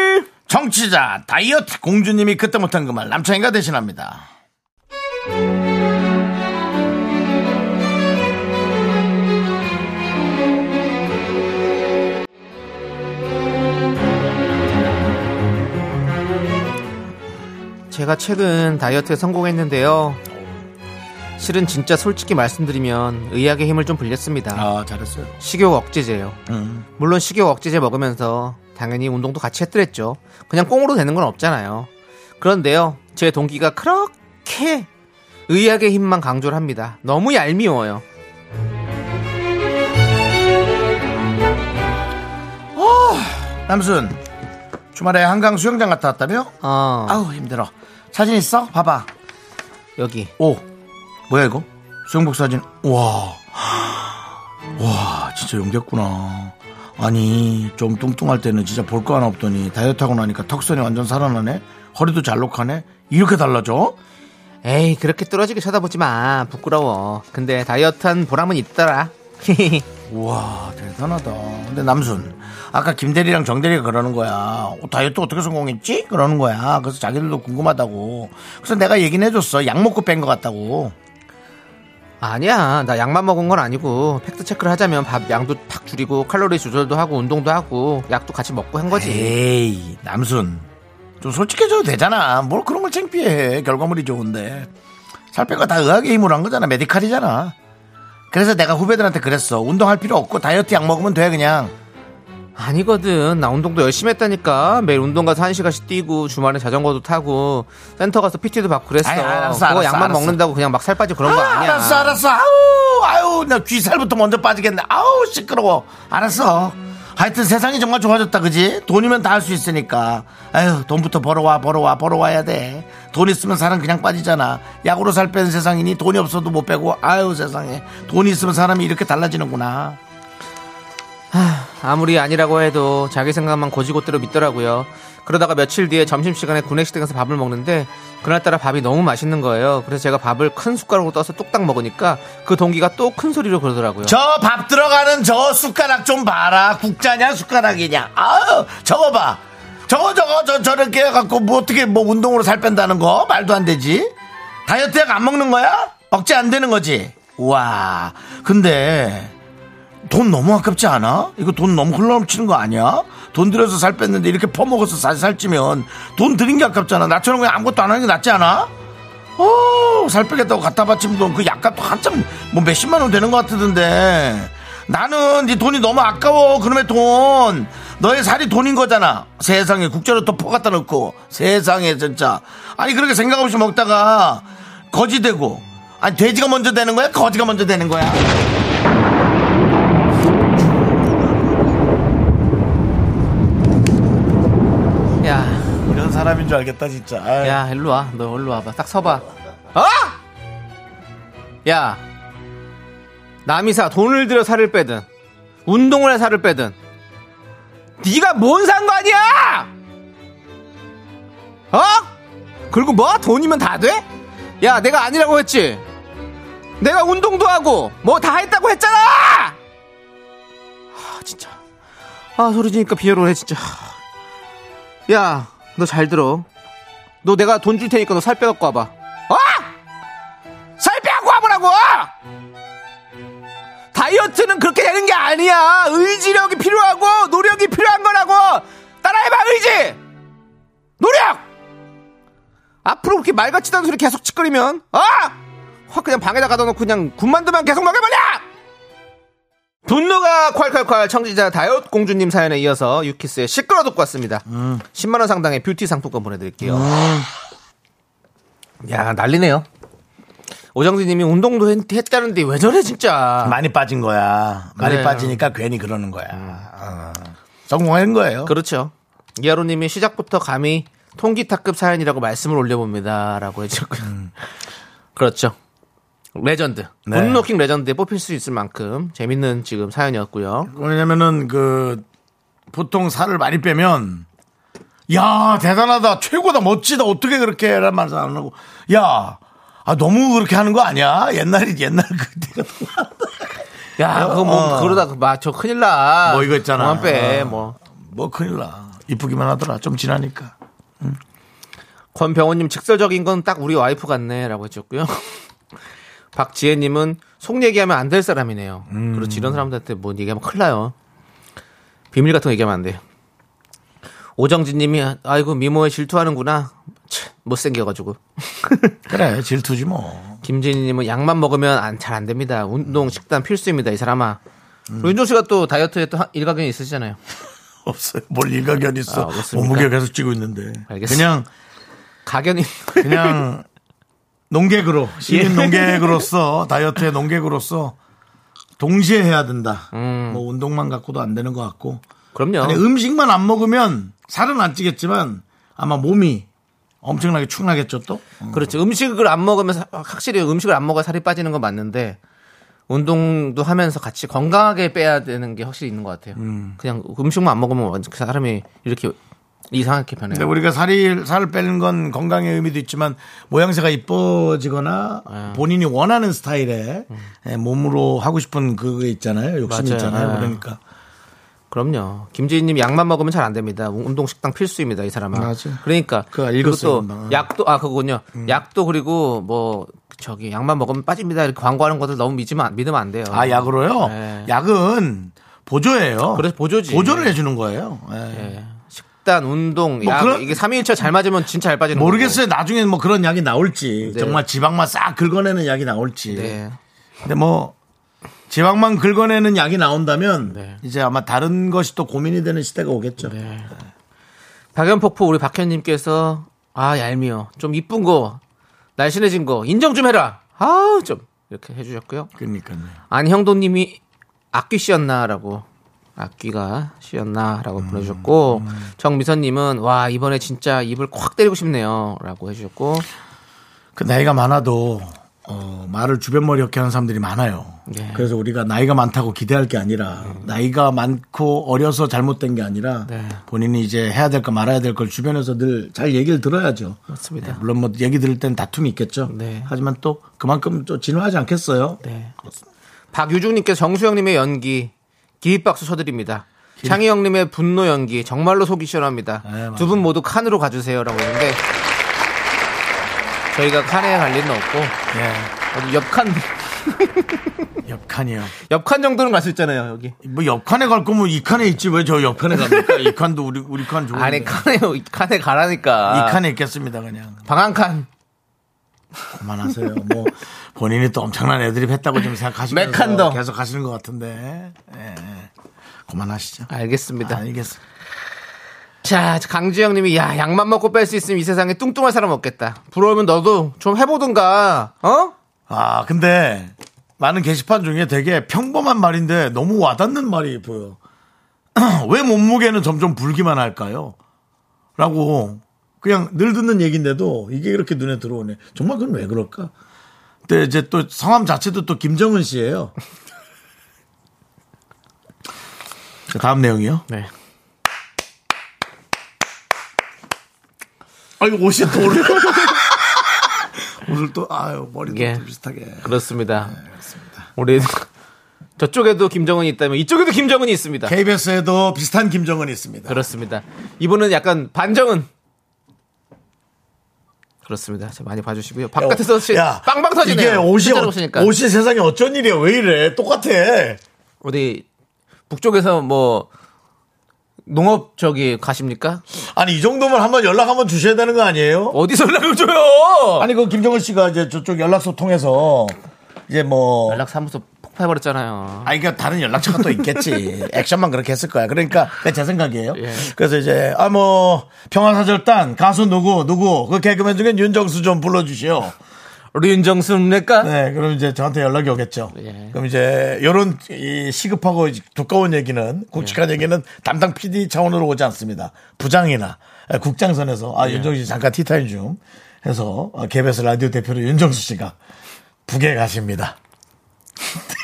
정치자 다이어트 공주님이 그때 못한 그 말 남창희가 대신합니다. 제가 최근 다이어트에 성공했는데요. 실은 진짜 솔직히 말씀드리면 의학의 힘을 좀 빌렸습니다. 아 잘했어요. 식욕 억제제요. 음. 물론 식욕 억제제 먹으면서 당연히 운동도 같이 했더랬죠. 그냥 꽁으로 되는 건 없잖아요. 그런데요, 제 동기가 그렇게 의학의 힘만 강조를 합니다. 너무 얄미워요. 남순 주말에 한강 수영장 갔다 왔다며? 어, 아우 힘들어 사진 있어? 봐봐 여기. 오 뭐야 이거? 수영복 사진 와. 와 진짜 용됐구나 아니 좀 뚱뚱할 때는 진짜 볼 거 하나 없더니 다이어트 하고 나니까 턱선이 완전 살아나네 허리도 잘록하네 이렇게 달라져? 에이, 그렇게 떨어지게 쳐다보지 마. 부끄러워. 근데 다이어트한 보람은 있더라. 우와 대단하다 근데 남순 아까 김대리랑 정대리가 그러는 거야 어, 다이어트 어떻게 성공했지? 그러는 거야 그래서 자기들도 궁금하다고 그래서 내가 얘기는 해줬어 약 먹고 뺀 것 같다고 아니야. 나 약만 먹은 건 아니고 팩트 체크를 하자면 밥 양도 팍 줄이고 칼로리 조절도 하고 운동도 하고 약도 같이 먹고 한 거지. 에이 남순. 좀 솔직해져도 되잖아. 뭘 그런 걸 창피해. 결과물이 좋은데. 살뺀거다 의학의 힘으로 한 거잖아. 메디칼이잖아. 그래서 내가 후배들한테 그랬어. 운동할 필요 없고 다이어트 약 먹으면 돼 그냥 아니거든. 나 운동도 열심히 했다니까. 매일 운동 가서 한 시간씩 뛰고 주말에 자전거도 타고 센터 가서 PT도 받고 그랬어. 아이, 알았어, 그거 알았어, 약만 알았어. 먹는다고 그냥 막 살 빠지고 그런 거 아, 아니야. 알았어 알았어. 아우 아우 나 귀살부터 먼저 빠지겠네. 아우 시끄러워. 알았어. 하여튼 세상이 정말 좋아졌다 그지? 돈이면 다 할 수 있으니까. 아유 돈부터 벌어와 벌어와 벌어와야 돼. 돈 있으면 사람 그냥 빠지잖아. 약으로 살 빼는 세상이니 돈이 없어도 못 빼고. 아유 세상에. 돈이 있으면 사람이 이렇게 달라지는구나 아무리 아니라고 해도 자기 생각만 고지고대로 믿더라고요. 그러다가 며칠 뒤에 점심시간에 구내식당에서 밥을 먹는데 그날따라 밥이 너무 맛있는 거예요. 그래서 제가 밥을 큰 숟가락으로 떠서 뚝딱 먹으니까 그 동기가 또 큰 소리로 그러더라고요. 저 밥 들어가는 저 숟가락 좀 봐라. 국자냐 숟가락이냐. 아유 저거 봐. 저거 저거 저 저렇게 해갖고 뭐 어떻게 뭐 운동으로 살 뺀다는 거? 말도 안 되지. 다이어트 약 안 먹는 거야? 억제 안 되는 거지? 와. 근데 돈 너무 아깝지 않아? 이거 돈 너무 흘러넘치는 거 아니야? 돈 들여서 살 뺐는데 이렇게 퍼먹어서 살 살찌면 돈 들인 게 아깝잖아. 나처럼 그냥 아무것도 안 하는 게 낫지 않아? 어, 살 빼겠다고 갖다 바치면 돈그 약값도 한참 뭐 몇십만 원 되는 것 같던데. 나는 네 돈이 너무 아까워. 그놈의 돈. 너의 살이 돈인 거잖아. 세상에 국자로 또퍼 갖다 넣고. 세상에 진짜. 아니 그렇게 생각 없이 먹다가 거지 되고. 아니 돼지가 먼저 되는 거야? 거지가 먼저 되는 거야? 야, 이런 사람인 줄 알겠다 진짜. 아유. 야, 일로 와. 너 일로 와봐. 딱 서봐. 어? 야, 남이사 돈을 들여 살을 빼든 운동을 해 살을 빼든 네가 뭔 상관이야? 어? 그리고 뭐 돈이면 다 돼? 야, 내가 아니라고 했지. 내가 운동도 하고 뭐 다 했다고 했잖아. 아, 진짜. 아, 소리 지니까 비열을 해 진짜. 야, 너 잘 들어. 너 내가 돈 줄 테니까 너 살 빼갖고 와봐. 어? 살 빼갖고 와보라고! 다이어트는 그렇게 되는 게 아니야. 의지력이 필요하고 노력이 필요한 거라고. 따라해봐 의지. 노력. 앞으로 그렇게 말 같지도 않은 소리 계속 찌끄리면 어? 확 그냥 방에다 가둬 놓고 그냥 군만두만 계속 먹여버려. 분노가 콸콸콸 청취자 다이어트 공주님 사연에 이어서 유키스의 시끄러 듣고 왔습니다. 10만원 상당의 뷰티 상품권 보내드릴게요. 야, 난리네요. 오정진 님이 운동도 했, 했다는데 왜 저래, 진짜. 많이 빠진 거야. 많이 그래요. 빠지니까 괜히 그러는 거야. 어. 성공한 거예요. 그렇죠. 이하로 님이 시작부터 감히 통기타급 사연이라고 말씀을 올려봅니다. 라고 해주셨고요. 그렇죠. 레전드. 네. 굿노킹 레전드에 뽑힐 수 있을 만큼 재밌는 지금 사연이었고요. 왜냐면은 그 보통 살을 많이 빼면 야 대단하다 최고다 멋지다 어떻게 그렇게 라는 말을 안 하고 야 아, 너무 그렇게 하는 거 아니야? 옛날이 옛날 그때가 야, 그거 뭐, 어. 그러다, 그 마, 저 큰일 나. 뭐 이거 있잖아. 그만 빼, 어. 뭐. 뭐 큰일 나 이쁘기만 하더라 좀 지나니까 권병호님 직설적인 건 딱 우리 와이프 같네라고 해줬고요. 박지혜님은 속 얘기하면 안 될 사람이네요. 음. 그렇지 이런 사람들한테 뭐 얘기하면 큰일 나요. 비밀 같은 거 얘기하면 안 돼요. 오정진님이 아이고 미모에 질투하는구나. 참, 못생겨가지고. 그래 질투지 뭐 김진희님은 약만 먹으면 잘안 됩니다. 운동 식단 필수입니다 이 사람아. 음. 윤종 씨가 또 다이어트에 또 한- 일가견이 있으시잖아요. 없어요 뭘 일가견 있어 아? 몸무게 계속 찌고 있는데 알겠습니다. 그냥 가견이 그냥 농객으로 예. 시민 농객으로서 다이어트의 농객으로서 동시에 해야 된다. 음. 뭐 운동만 갖고도 안 되는 것 같고. 그럼요. 아니, 음식만 안 먹으면 살은 안 찌겠지만 아마 몸이 엄청나게 축나겠죠 또. 그렇죠. 음식을 안 먹으면 사- 확실히 음식을 안 먹어야 살이 빠지는 건 맞는데 운동도 하면서 같이 건강하게 빼야 되는 게 확실히 있는 것 같아요. 그냥 음식만 안 먹으면 완전 그 사람이 이렇게 이상하게 변해요. 근데 우리가 살이 살을 빼는 건 건강의 의미도 있지만 모양새가 이뻐지거나 네. 본인이 원하는 스타일의 예, 몸으로 하고 싶은 그거 있잖아요. 욕심 맞아요. 있잖아요. 네. 그러니까 그럼요. 김지희님 약만 먹으면 잘 안 됩니다. 운동 식당 필수입니다, 이 사람아. 맞아. 그러니까 그것도. 약도 아 그거군요. 약도 그리고 뭐 저기 약만 먹으면 빠집니다 이렇게 광고하는 것들 너무 믿으면 안- 믿으면 안 돼요. 아 약으로요. 네. 약은 보조예요. 그래서 보조지. 보조를 해주는 거예요. 예. 예. 식단, 운동, 뭐 약 그런- 이게 3일차 잘 맞으면 진짜 잘 빠지는 모르겠어요. 나중에 뭐 그런 약이 나올지 네. 정말 지방만 싹 긁어내는 약이 나올지. 거고. 네. 근데 뭐 지방만 긁어내는 약이 나온다면 네. 이제 아마 다른 것이 또 고민이 되는 시대가 오겠죠. 박연폭포 우리 박현님께서 아 얄미워 좀 이쁜 거 날씬해진 거 인정 좀 해라 아우 좀 이렇게 해주셨고요 그러니까요. 안형도님이 악귀 씨였나라고 악귀가 씨였나라고 보내주셨고 정미선님은 와 이번에 진짜 입을 콱 때리고 싶네요라고 해주셨고 그 나이가 많아도 어, 말을 주변머리 없게 하는 사람들이 많아요. 네. 그래서 우리가 나이가 많다고 기대할 게 아니라 나이가 많고 어려서 잘못된 게 아니라 네. 본인이 이제 해야 될 거 말아야 될 걸 주변에서 늘 잘 얘기를 들어야죠. 맞습니다. 네, 물론 뭐 얘기 들을 땐 다툼이 있겠죠. 네. 하지만 또 그만큼 또 진화하지 않겠어요. 네. 박유중님께서 정수영님의 연기 기립박수 쳐드립니다. 창희형님의 분노 연기 정말로 속이 시원합니다. 네, 맞아요. 두분 모두 칸으로 가주세요라고 했는데 저희가 칸에 갈 일은 없고 예. 옆칸 옆칸이요. 옆칸 정도는 갈 수 있잖아요 여기. 뭐 옆칸에 갈 거면 이 칸에 있지 왜 저 옆칸에 갑니까? 이 칸도 우리 우리 칸 좋은데. 아니 칸에 칸에 가라니까. 이 칸에 있겠습니다 그냥. 방한 칸. 그만하세요. 뭐 본인이 또 엄청난 애드립 했다고 좀 생각하시면서 몇칸 더. 계속 하시는 것 같은데. 예, 예. 그만하시죠. 알겠습니다. 알겠습니다. 자 강지영님이 야 약만 먹고 뺄 수 있으면 이 세상에 뚱뚱한 사람 없겠다. 부러우면 너도 좀 해보든가. 어? 아 근데 많은 게시판 중에 되게 평범한 말인데 너무 와닿는 말이 보여. 왜 몸무게는 점점 불기만 할까요? 라고 그냥 늘 듣는 얘기인데도 이게 이렇게 눈에 들어오네. 정말 그건 왜 그럴까? 근데 이제 또 성함 자체도 또 김정은 씨예요. 자, 다음 내용이요. 네. 아이고 옷이 또 오늘 오늘 또 아유 머리도 예. 또 비슷하게. 그렇습니다. 네, 우리 저쪽에도 김정은이 있다면 이쪽에도 김정은이 있습니다. KBS에도 비슷한 김정은이 있습니다. 그렇습니다. 이분은 약간 반정은 그렇습니다. 자, 많이 봐주시고요. 바깥에서 시- 야, 빵빵 터지네요. 이게 옷이 어- 옷이 세상에 어쩐 일이야? 왜 이래? 똑같아. 어디 북쪽에서 뭐 농업 저기 가십니까? 아니 이 정도면 한번 연락 한번 주셔야 되는 거 아니에요? 어디서 연락을 줘요? 아니 그 김정은 씨가 이제 저쪽 연락소 통해서 이제 뭐 연락 사무소 폭파해버렸잖아요. 아니, 그러니까 다른 연락처가 또 있겠지. 액션만 그렇게 했을 거야. 그러니까, 제 생각이에요. 예. 그래서 이제, 아, 뭐, 평화사절단, 가수 누구, 누구, 그 개그맨 중에 윤정수 좀 불러주시오. 류인정수입니까? 네, 그럼 이제 저한테 연락이 오겠죠. 예. 그럼 이제, 요런 이 시급하고 두꺼운 얘기는, 굵직한 예. 얘기는 담당 PD 차원으로 오지 않습니다. 부장이나 국장선에서, 예. 아, 윤정수 씨 잠깐 티타임 좀 해서, 어, KBS 라디오 대표로 윤정수 씨가 북에 가십니다.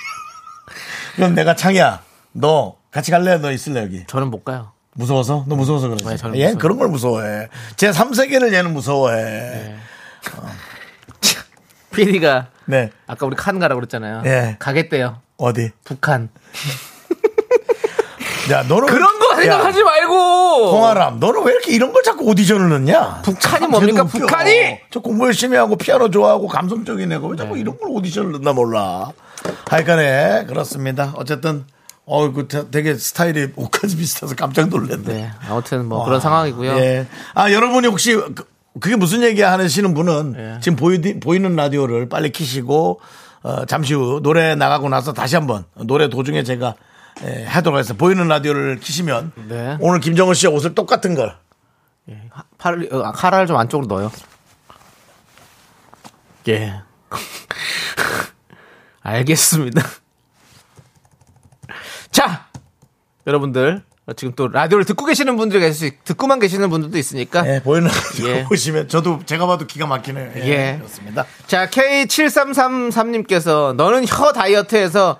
그럼 내가 창이야, 너 같이 갈래? 너 있을래 여기? 저는 못 가요. 무서워서? 너 무서워서 그러지? 네, 저는 얘 무서워요. 그런 걸 무서워해. 제 3세계를 얘는 무서워해. 네. PD가 네. 아까 우리 칸 가라고 그랬잖아요. 예. 가겠대요. 어디? 북한. 야, 너는 그런 거 야, 생각하지 말고. 홍아람, 너는 왜 이렇게 이런 걸 자꾸 오디션을 넣냐? 북한이 참 뭡니까, 웃겨. 북한이? 저 공부 열심히 하고 피아노 좋아하고 감성적인 애가 왜 자꾸 네. 이런 걸 오디션을 넣나 몰라. 하여간에 그렇습니다. 어쨌든 어, 그 되게 스타일이 옷까지 비슷해서 깜짝 놀랐네. 네. 아무튼 뭐 와, 그런 상황이고요. 예. 아, 여러분이 혹시 그, 그게 무슨 얘기 하시는 분은 예. 지금 보이, 보이는 라디오를 빨리 키시고 어, 잠시 후 노래 나가고 나서 다시 한번 노래 도중에 제가 예, 하도록 하겠습니다. 보이는 라디오를 키시면 네. 오늘 김정은 씨의 옷을 똑같은 걸 팔을 어, 카라를 좀 안쪽으로 넣어요. 예. 알겠습니다. 자, 여러분들 지금 또 라디오를 듣고 계시는 분들이 계실 수, 듣고만 계시는 분들도 있으니까. 예, 보이는 예. 보시면 저도 제가 봐도 기가 막히네요. 예, 예. 그렇습니다. 자, K7333 님께서 너는 혀 다이어트에서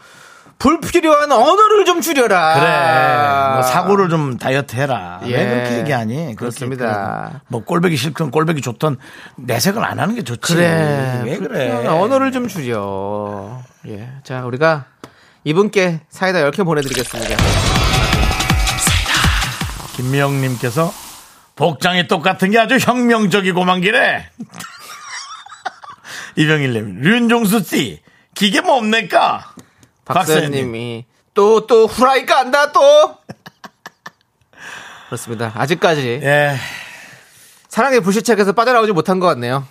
불필요한 언어를 좀 줄여라. 그래. 뭐 사고를 좀 다이어트 해라. 예. 왜 그렇게 얘기하니? 그렇습니다. 그뭐 꼴배기 싫든 꼴배기 좋든 내색을 안 하는 게 좋지. 그래. 왜 그래? 언어를 좀 줄여. 예. 자, 우리가 이분께 사이다 10개 보내드리겠습니다. 김미영님께서 복장이 똑같은 게 아주 혁명적이고만 기래. 이병일님, 류윤종수 씨, 기계 뭐 없네까? 박사님이 또, 또 후라이 간다, 또! 그렇습니다. 아직까지 예, 사랑의 불시착에서 빠져나오지 못한 것 같네요.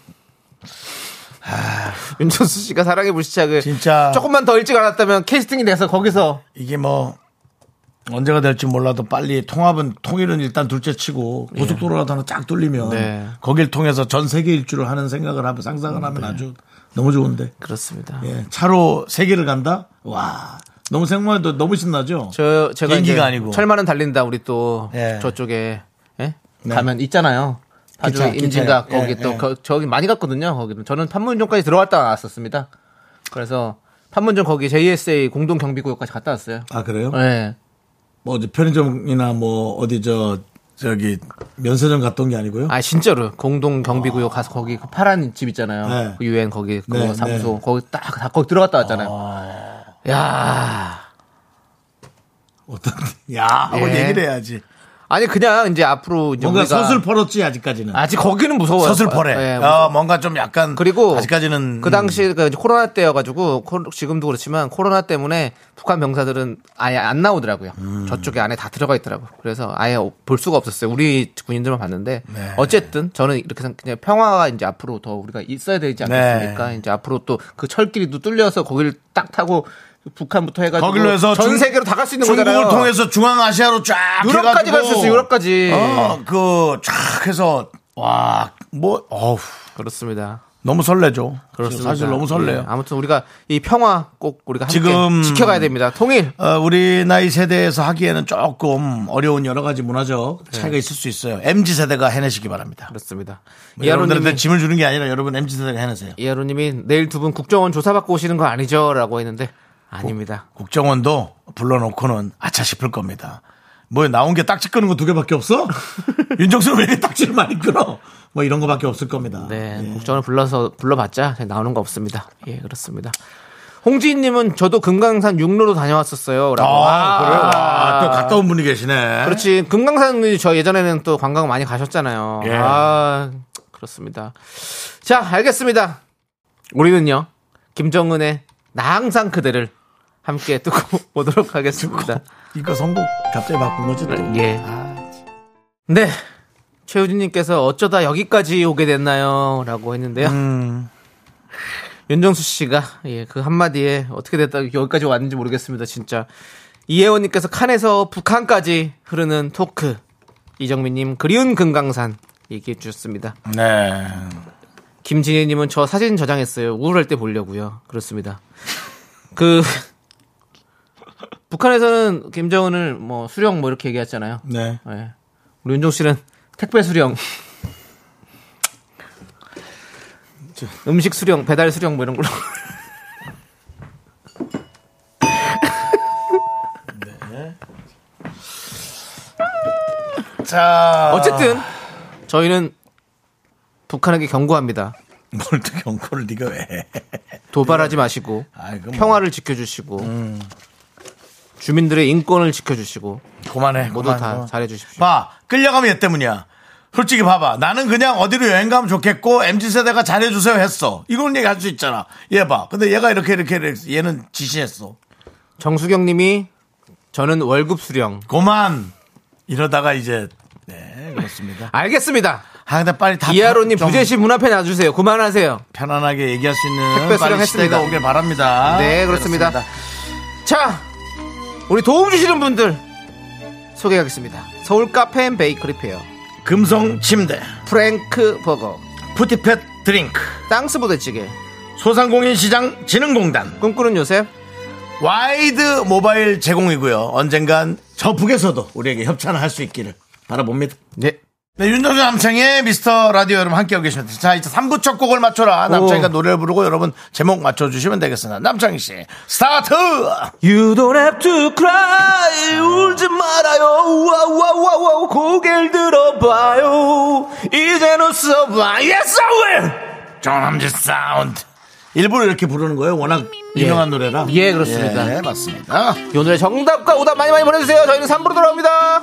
윤정수 씨가 사랑의 불시착을 진짜. 조금만 더 일찍 알았다면 캐스팅이 돼서 거기서 이게 뭐 언제가 될지 몰라도 빨리 통합은 통일은 일단 둘째 치고 고속도로라도 하나 쫙 뚫리면 네. 거길 통해서 전 세계 일주를 하는 생각을 하면 상상을 하면 아주 너무 좋은데 그렇습니다. 예, 차로 세계를 간다 와 너무 생각만 해도 너무 신나죠 저 제가 이제 아니고. 철만은 달린다 우리 또 예. 저쪽에 예? 네. 가면 있잖아요. 파주 기차, 임진각 기차요. 거기 예, 또 예. 거- 저기 많이 갔거든요. 거기는 저는 판문점까지 들어갔다 나왔었습니다. 그래서 판문점 거기 JSA 공동 경비구역까지 갔다 왔어요. 아 그래요 예. 뭐 어디 편의점이나 뭐 어디 저 저기 면세점 갔던 게 아니고요 아 진짜로 공동 경비구역 가서 거기 그 파란 집 있잖아요. 네. 그 유엔 거기 그거 네, 사무소 네. 거기 딱 다 거기 들어갔다 왔잖아요. 야 어떤 야 하고 예. 얘기를 해야지 아니 그냥 이제 앞으로 이제 뭔가 우리가 서슬 펄었지 아직까지는 아직 거기는 무서워요. 서슬 퍼래 예, 어, 뭔가 좀 약간 그리고 아직까지는 그 당시 그 이제 코로나 때여가지고 코- 지금도 그렇지만 코로나 때문에 북한 병사들은 아예 안 나오더라고요. 음. 저쪽에 안에 다 들어가 있더라고. 그래서 아예 볼 수가 없었어요. 우리 군인들만 봤는데 네. 어쨌든 저는 이렇게 그냥 평화가 이제 앞으로 더 우리가 있어야 되지 않겠습니까? 이제 앞으로 또 그 철길이도 뚫려서 거기를 딱 타고 북한부터 해가지고 거길로 해서 전 중- 세계로 다 갈 수 있는 중국을 거잖아요. 통해서 중앙아시아로 쫙 유럽까지 갈 수 있어요. 유럽까지. 어, 그, 쫙 해서, 와, 뭐, 어우, 그렇습니다. 너무 설레죠. 그렇습니다. 사실 너무 설레요. 예, 아무튼 우리가 이 평화 꼭 우리가 함께 지금- 지켜가야 됩니다. 통일. 어, 우리 나이 세대에서 하기에는 조금 어려운 여러 가지 문화적 네. 차이가 있을 수 있어요. MZ 세대가 해내시기 바랍니다. 그렇습니다. 뭐 여러분들한테 짐을 주는 게 아니라 여러분 MZ 세대가 해내세요. 이하로님이 내일 두 분 국정원 조사받고 오시는 거 아니죠?라고 했는데 아닙니다. 국 정원도 불러놓고는 아차 싶을 겁니다. 뭐 나온 게 딱지 끄는 거 두 개밖에 없어? 윤정수는 왜 이렇게 딱지를 많이 끊어? 뭐 이런 거밖에 없을 겁니다. 네, 예. 국정원을 불러서 불러봤자 나오는 거 없습니다. 예, 그렇습니다. 홍지인님은 저도 금강산 육로로 다녀왔었어요. 라고. 아, 그래요? 아, 또 가까운 분이 계시네. 그렇지. 금강산이 저 예전에는 또 관광 많이 가셨잖아요. 예. 아, 그렇습니다. 자, 알겠습니다. 우리는요, 김정은의 나 항상 그대를 함께 듣고 오도록 하겠습니다. 이거 선곡 갑자기 바꾼 거지 또. 예. 아, 네. 최우진님께서 어쩌다 여기까지 오게 됐나요? 라고 했는데요. 음, 윤정수 씨가, 예, 그 한마디에 어떻게 됐다 여기까지 왔는지 모르겠습니다, 진짜. 이혜원님께서 칸에서 북한까지 흐르는 토크. 이정민님, 그리운 금강산 얘기해 주셨습니다. 네. 김진희님은 저 사진 저장했어요. 우울할 때 보려고요. 그렇습니다. 그 북한에서는 김정은을 뭐 수령 뭐 이렇게 얘기했잖아요. 네. 네. 우리 윤종 씨는 택배 수령. 저... 음식 수령, 배달 수령 뭐 이런 걸로. 네. 자. 어쨌든 저희는 북한에게 경고합니다. 뭘 또 경고를 네가 왜? 도발하지 마시고 아이, 뭐... 평화를 지켜주시고 음. 주민들의 인권을 지켜주시고 그만해. 모두 그만, 다 그만. 잘해주십시오. 봐. 끌려가면 얘 때문이야. 솔직히 봐봐. 나는 그냥 어디로 여행 가면 좋겠고 MZ세대가 잘해주세요 했어. 이런 얘기 할 수 있잖아. 얘 봐. 근데 얘가 이렇게 이렇게 이렇게 얘는 지시했어. 정수경님이 저는 월급 수령. 그만. 이러다가 이제 네 그렇습니다. 알겠습니다. 아 근데 빨리 다 이하로님 좀 부재시 문 앞에 놔주세요. 그만하세요. 편안하게 얘기할 수 있는 택배 수령했습니다. 오길 바랍니다. 네, 그렇습니다. 자, 우리 도움 주시는 분들 소개하겠습니다. 서울 카페 앤 베이커리 페어, 금성 침대, 프랭크 버거, 푸티팻 드링크, 땅스 부대찌개, 소상공인 시장 진흥공단, 꿈꾸는 요셉, 와이드 모바일 제공이고요. 언젠간 저 북에서도 우리에게 협찬을 할 수 있기를 바라봅니다. 네. 네, 윤정수 남창희의 미스터 라디오 여러분 함께하고 계십니다. 자, 이제 3부 첫 곡을 맞춰라. 남창희가 노래를 부르고 여러분 제목 맞춰주시면 되겠습니다. 남창희 씨, 스타트! You don't have to cry 울지 말아요 와와와와 고개를 들어봐요 이젠 웃어봐 Yes I will 정남지 사운드. 일부러 이렇게 부르는 거예요. 워낙 유명한 노래라. 예, 그렇습니다. 예, 맞습니다. 이 오늘의 정답과 오답 많이 많이 보내주세요 저희는 3부로 돌아옵니다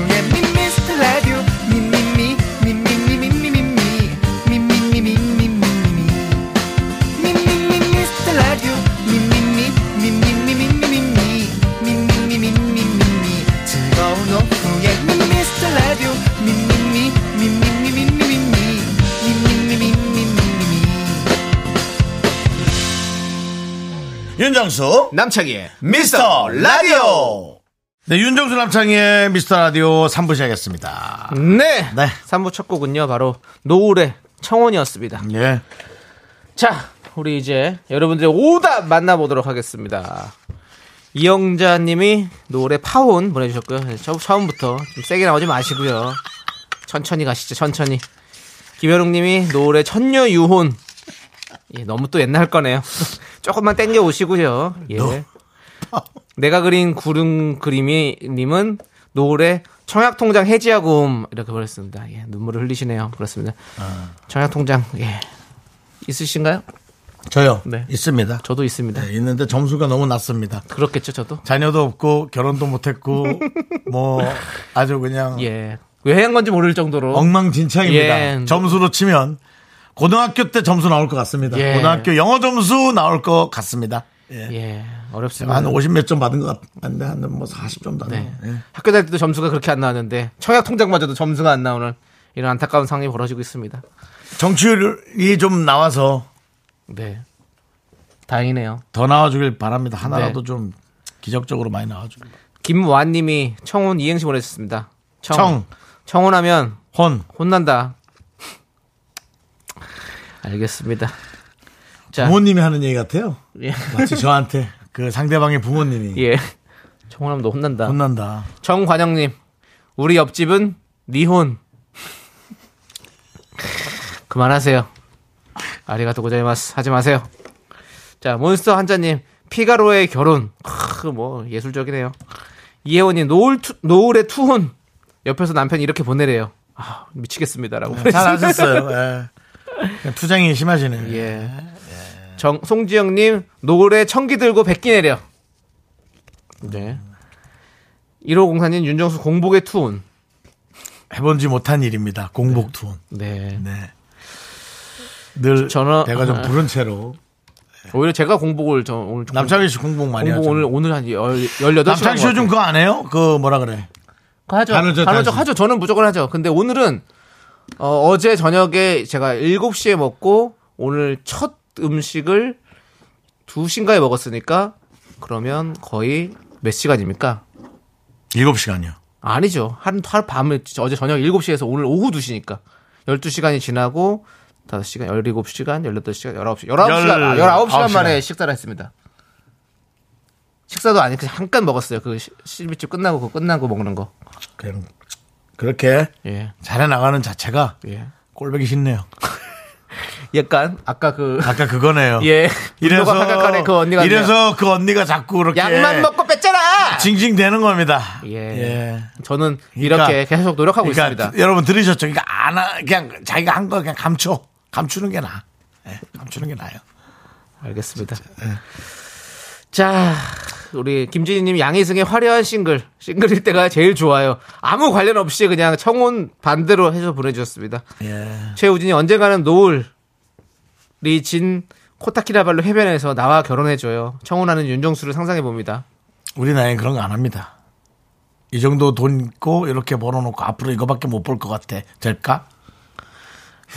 윤정수, 남창희의 미스터 라디오! 네, 윤정수 남창의 미스터 라디오 3부 시작했습니다. 네. 네. 3부 첫 곡은요 바로 노을의 청원이었습니다 예. 자, 우리 이제 여러분들의 오답 만나보도록 하겠습니다. 이영자 님이 노래 파혼 보내주셨고요. 처, 처음부터 좀 세게 나오지 마시고요. 천천히 가시죠, 천천히. 김현웅 님이 노래 천녀 유혼. 예, 너무 또 옛날 거네요. 조금만 땡겨 오시고요. 예. 내가 그린 구름 그림이 님은 노래 청약통장 해지하고 옴 이렇게 보냈습니다. 예, 눈물을 흘리시네요. 그렇습니다. 청약통장 예 있으신가요? 저요. 네. 있습니다. 저도 있습니다. 네, 있는데 점수가 너무 낮습니다. 그렇겠죠, 저도. 자녀도 없고 결혼도 못했고 뭐 아주 그냥 예. 왜 한 건지 모를 정도로. 엉망진창입니다. 예. 점수로 치면 고등학교 때 점수 나올 것 같습니다. 예. 고등학교 영어 점수 나올 것 같습니다. 예. 예, 어렵습니다. 한 50 몇 점 받은 것 같은데 한뭐 40점 도 네. 예. 학교 다닐 때도 점수가 그렇게 안 나왔는데 청약 통장마저도 점수가 안 나오는 이런 안타까운 상황이 벌어지고 있습니다. 정치율이 좀 나와서 네. 다행이네요. 더 나와주길 바랍니다. 하나라도 네. 좀 기적적으로 많이 나와주길. 김완님이 청혼 이행시 보내셨습니다. 청. 청. 청혼하면 혼. 혼난다. 알겠습니다. 자, 부모님이 하는 얘기 같아요. 예. 마치 저한테 그 상대방의 부모님이 예. 청혼하면 너 혼난다. 혼난다. 정관영님, 우리 옆집은 니혼. 그만하세요. 아리가토 고자이마스 하지 마세요. 자, 몬스터 한자님, 피가로의 결혼. 크, 뭐 예술적이네요. 이혜원님, 노을 투, 노을의 투혼. 옆에서 남편이 이렇게 보내래요. 아, 미치겠습니다라고. 네, 잘 하셨어요. 예. 투쟁이 심하시네요. 예. 정, 송지영님, 노을에 청기 들고 백기 내려. 네. 1호 공사님, 윤정수 공복의 투혼. 해본지 못한 일입니다. 공복 투혼. 네. 네. 늘 저는- 내가 좀 부른 채로 오히려 제가 공복을 저 오늘 좀 남창희 씨 공복 많이 공복 하죠. 오늘 오늘 한 18시간 남창희 씨 요즘 그거 안 해요? 그 뭐라 그래? 하죠. 간헐적 간헐적 단식. 하죠. 저는 무조건 하죠. 근데 오늘은 어, 제 저녁에 제가 7시에 먹고 오늘 첫 음식을 2시인가에 먹었으니까 그러면 거의 몇 시간입니까? 7시간이요. 아니죠. 한, 한 밤에 어제 저녁 7시에서 오늘 오후 2시니까 12시간이 지나고 5시간, 17시간, 18시간, 19시간, 19시간, 열- 19시간 아홉 만에 시간. 식사를 했습니다. 식사도 아니, 그냥 잠깐 먹었어요. 그 시- 실비집 끝나고, 그거 끝나고 먹는 거. 그냥 그렇게 예. 잘해 나가는 자체가 예. 꼴보기 싫네요. 약간 아까 그 아까 그거네요. 예. 이래서 그 언니가 이래서 그 언니가 자꾸 그렇게 약만 먹고 뺐잖아. 징징대는 겁니다. 예. 저는 그러니까- 이렇게 계속 노력하고 그러니까 있습니다. 여러분 들으셨죠? 그러니까 안 하, 그냥 자기가 한 거 그냥 감춰. 감추는 게 나아. 예, 감추는 게 나아요. 알겠습니다. 자, 우리 김진희님 양희승의 화려한 싱글 싱글일 때가 제일 좋아요. 아무 관련 없이 그냥 청혼 반대로 해서 보내주셨습니다. 예. 최우진이 언젠가는 노을이 진 코타키나발루 해변에서 나와 결혼해줘요. 청혼하는 윤정수를 상상해 봅니다. 우리 나이는 그런 거 안 합니다. 이 정도 돈 있고 이렇게 벌어놓고 앞으로 이거밖에 못 볼 것 같아. 될까?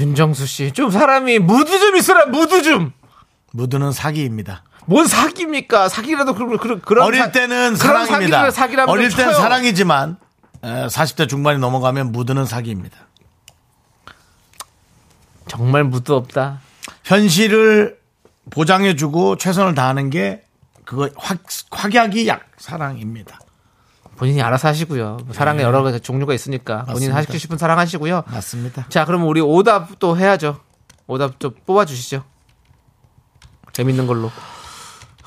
윤정수 씨, 좀 사람이 무드 좀 있어라, 무드 좀. 무드는 사기입니다. 뭔 사기입니까? 사기라도 그런 그런 그런 어릴 사- 때는 그런 사랑입니다. 사기라면 어릴 좀땐 쳐요. 사랑이지만 에, 40대 중반이 넘어가면 무드는 사기입니다. 정말 무드 없다. 현실을 보장해주고 최선을 다하는 게 그거 확, 확약이 약 사랑입니다. 본인이 알아서 하시고요. 사랑의 여러 가지 종류가 있으니까 본인 네. 맞습니다. 하시고 싶은 사랑 하시고요. 맞습니다. 자, 그러면 우리 오답 또 해야죠. 오답 좀 뽑아 주시죠. 재밌는 걸로.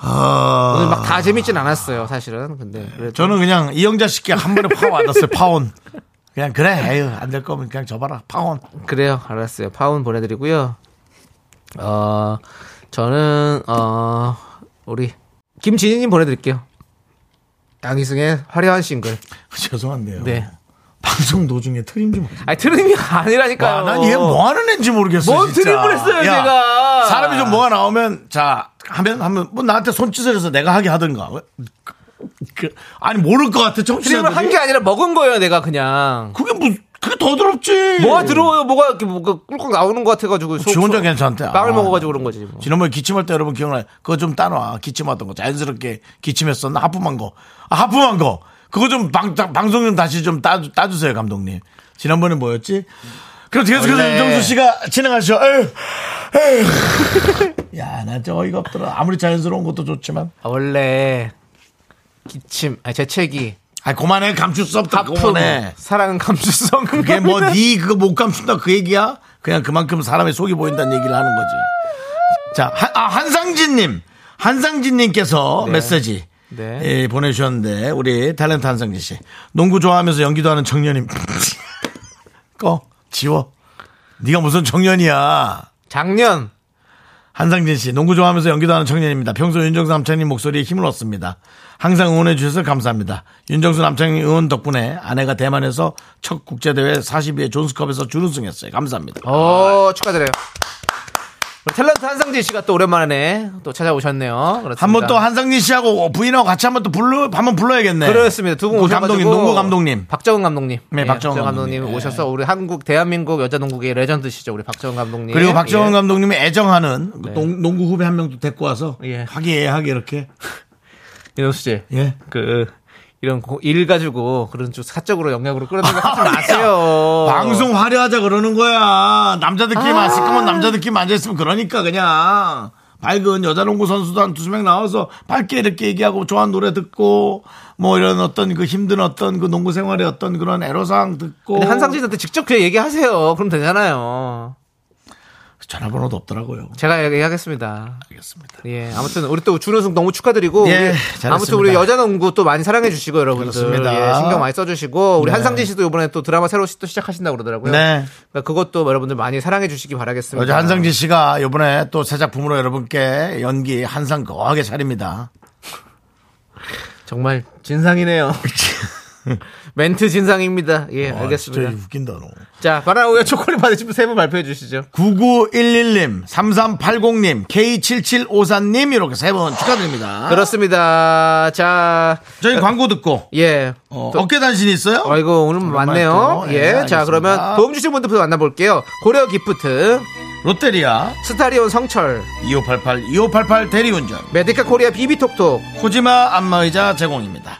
오늘 막 다 재밌진 않았어요, 사실은. 근데 그래도 저는 그냥 이영자 씨께 한 번에 파워 받았어요. 파온. 그냥 그래. 에휴 안 될 거면 그냥 접어라. 파온. 그래요. 알았어요. 파운 보내드리고요. 어, 저는, 어, 우리, 김진희님 보내드릴게요. 양희승의 화려한 싱글. 죄송한데요. 네. 방송 도중에 트림 좀. 아니, 트림이 아니라니까요. 난 얘 뭐 하는 애인지 모르겠어. 뭔 진짜. 트림을 했어요, 야, 제가. 사람이 좀 뭐가 나오면 자 하면 하면 뭐 나한테 손짓을 해서 내가 하게 하든가. 그, 아니 모를 것 같아. 청취자들이. 한게 아니라 먹은 거예요, 내가 그냥. 그게 뭐 그게 더 더럽지. 뭐가 들어와요? 뭐가 이렇게 뭐가 꿀꺽 나오는 것 같아가지고. 속- 지 혼자 속- 괜찮대. 빵을 아. 먹어가지고 그런 거지. 뭐. 지난번에 기침할 때 여러분 기억나요? 그거 좀 따놔. 기침하던 거. 자연스럽게 기침했었나? 하품한 거. 아, 하품한 거. 그거 좀 방, 방송 좀 다시 좀 따, 따주세요, 감독님. 지난번에 뭐였지? 그럼 계속해서 윤정수 씨가 진행하시죠. 에휴, 에휴. 야, 나 진짜 어이가 없더라. 아무리 자연스러운 것도 좋지만. 아, 원래 기침, 아니 재채기, 아, 그만해. 감출 수 없다. 하품, 그만해. 사랑은 감수성. 그게 뭐, 니 그거 못 감춘다 그 얘기야? 그냥 그만큼 사람의 속이 보인다는 얘기를 하는 거지. 자, 한, 아, 한상진님. 한상진님께서 메시지. 네. 예, 보내주셨는데, 우리 탤런트 한상진 씨. 농구 좋아하면서 연기도 하는 청년임. 꺼. 지워. 네가 무슨 청년이야. 작년 한상진 씨, 농구 좋아하면서 연기도 하는 청년입니다. 평소 윤정수 남창님 목소리에 힘을 얻습니다. 항상 응원해 주셔서 감사합니다. 윤정수 남창님 응원 덕분에 아내가 대만에서 첫 국제대회 42회 존스컵에서 준우승했어요. 감사합니다. 어, 축하드려요. 우리 탤런트 한상진 씨가 또 오랜만에 또 찾아오셨네요. 그렇습니다. 한번 또 한상진 씨하고 부인하고 같이 한번 또 불러, 한번 불러야겠네. 그렇습니다. 두분그 오셔가지고 감독님, 농구 감독님. 박정은 감독님. 네, 예, 박정은 감독님 감독님. 오셔서 우리 한국 대한민국 여자 농구의 레전드시죠. 우리 박정은 감독님. 그리고 박정원 예. 감독님이 애정하는 그 네. 농, 농구 후배 한 명도 데리고 와서 예. 화기애애하게 이렇게. 윤호수 씨. 예. 그 이런 고- 일 가지고 그런 좀 사적으로 영역으로 끌어들이고 하지 아, 마세요. 방송 화려하자 그러는 거야. 남자들끼리 아. 만 시커먼 남자들끼리 앉아있으면 그러니까 그냥. 밝은 여자 농구 선수도 한 두세 명 나와서 밝게 이렇게 얘기하고 좋아하는 노래 듣고 뭐 이런 어떤 그 힘든 어떤 그 농구 생활의 어떤 그런 애로사항 듣고 근데 한상진한테 직접 그 얘기하세요. 그럼 되잖아요. 전화번호도 없더라고요. 제가 얘기하겠습니다. 알겠습니다. 예, 아무튼 우리 또 준우승 너무 축하드리고 예, 우리. 아무튼 우리 여자 농구 또 많이 사랑해 주시고 여러분들 그렇습니다. 예, 신경 많이 써주시고 우리 네. 한상진 씨도 이번에 또 드라마 새로 시- 또 시작하신다 고 그러더라고요. 네. 그러니까 그것도 여러분들 많이 사랑해 주시기 바라겠습니다. 어제 한상진 씨가 이번에 또 새 작품으로 여러분께 연기 한상 거하게 차립니다. 정말 진상이네요. 멘트 진상입니다. 예, 와, 알겠습니다. 진짜 웃긴다, 너. 자, 바나나 우유 초콜릿 받으신 분세분 발표해 주시죠. 9911님, 3380님, K7754님, 이렇게 세 분 축하드립니다. 그렇습니다. 자, 저희 광고 듣고, 예. 어, 또- 어깨 단신 있어요? 아이고, 오늘 많네요. 또, 예. 예, 자. 그러면 도움 주신 분들부터 만나볼게요. 고려 기프트, 롯데리아, 스타리온 성철, 2588, 2588 대리운전, 메디카 코리아 비비톡톡, 코지마 안마의자 제공입니다.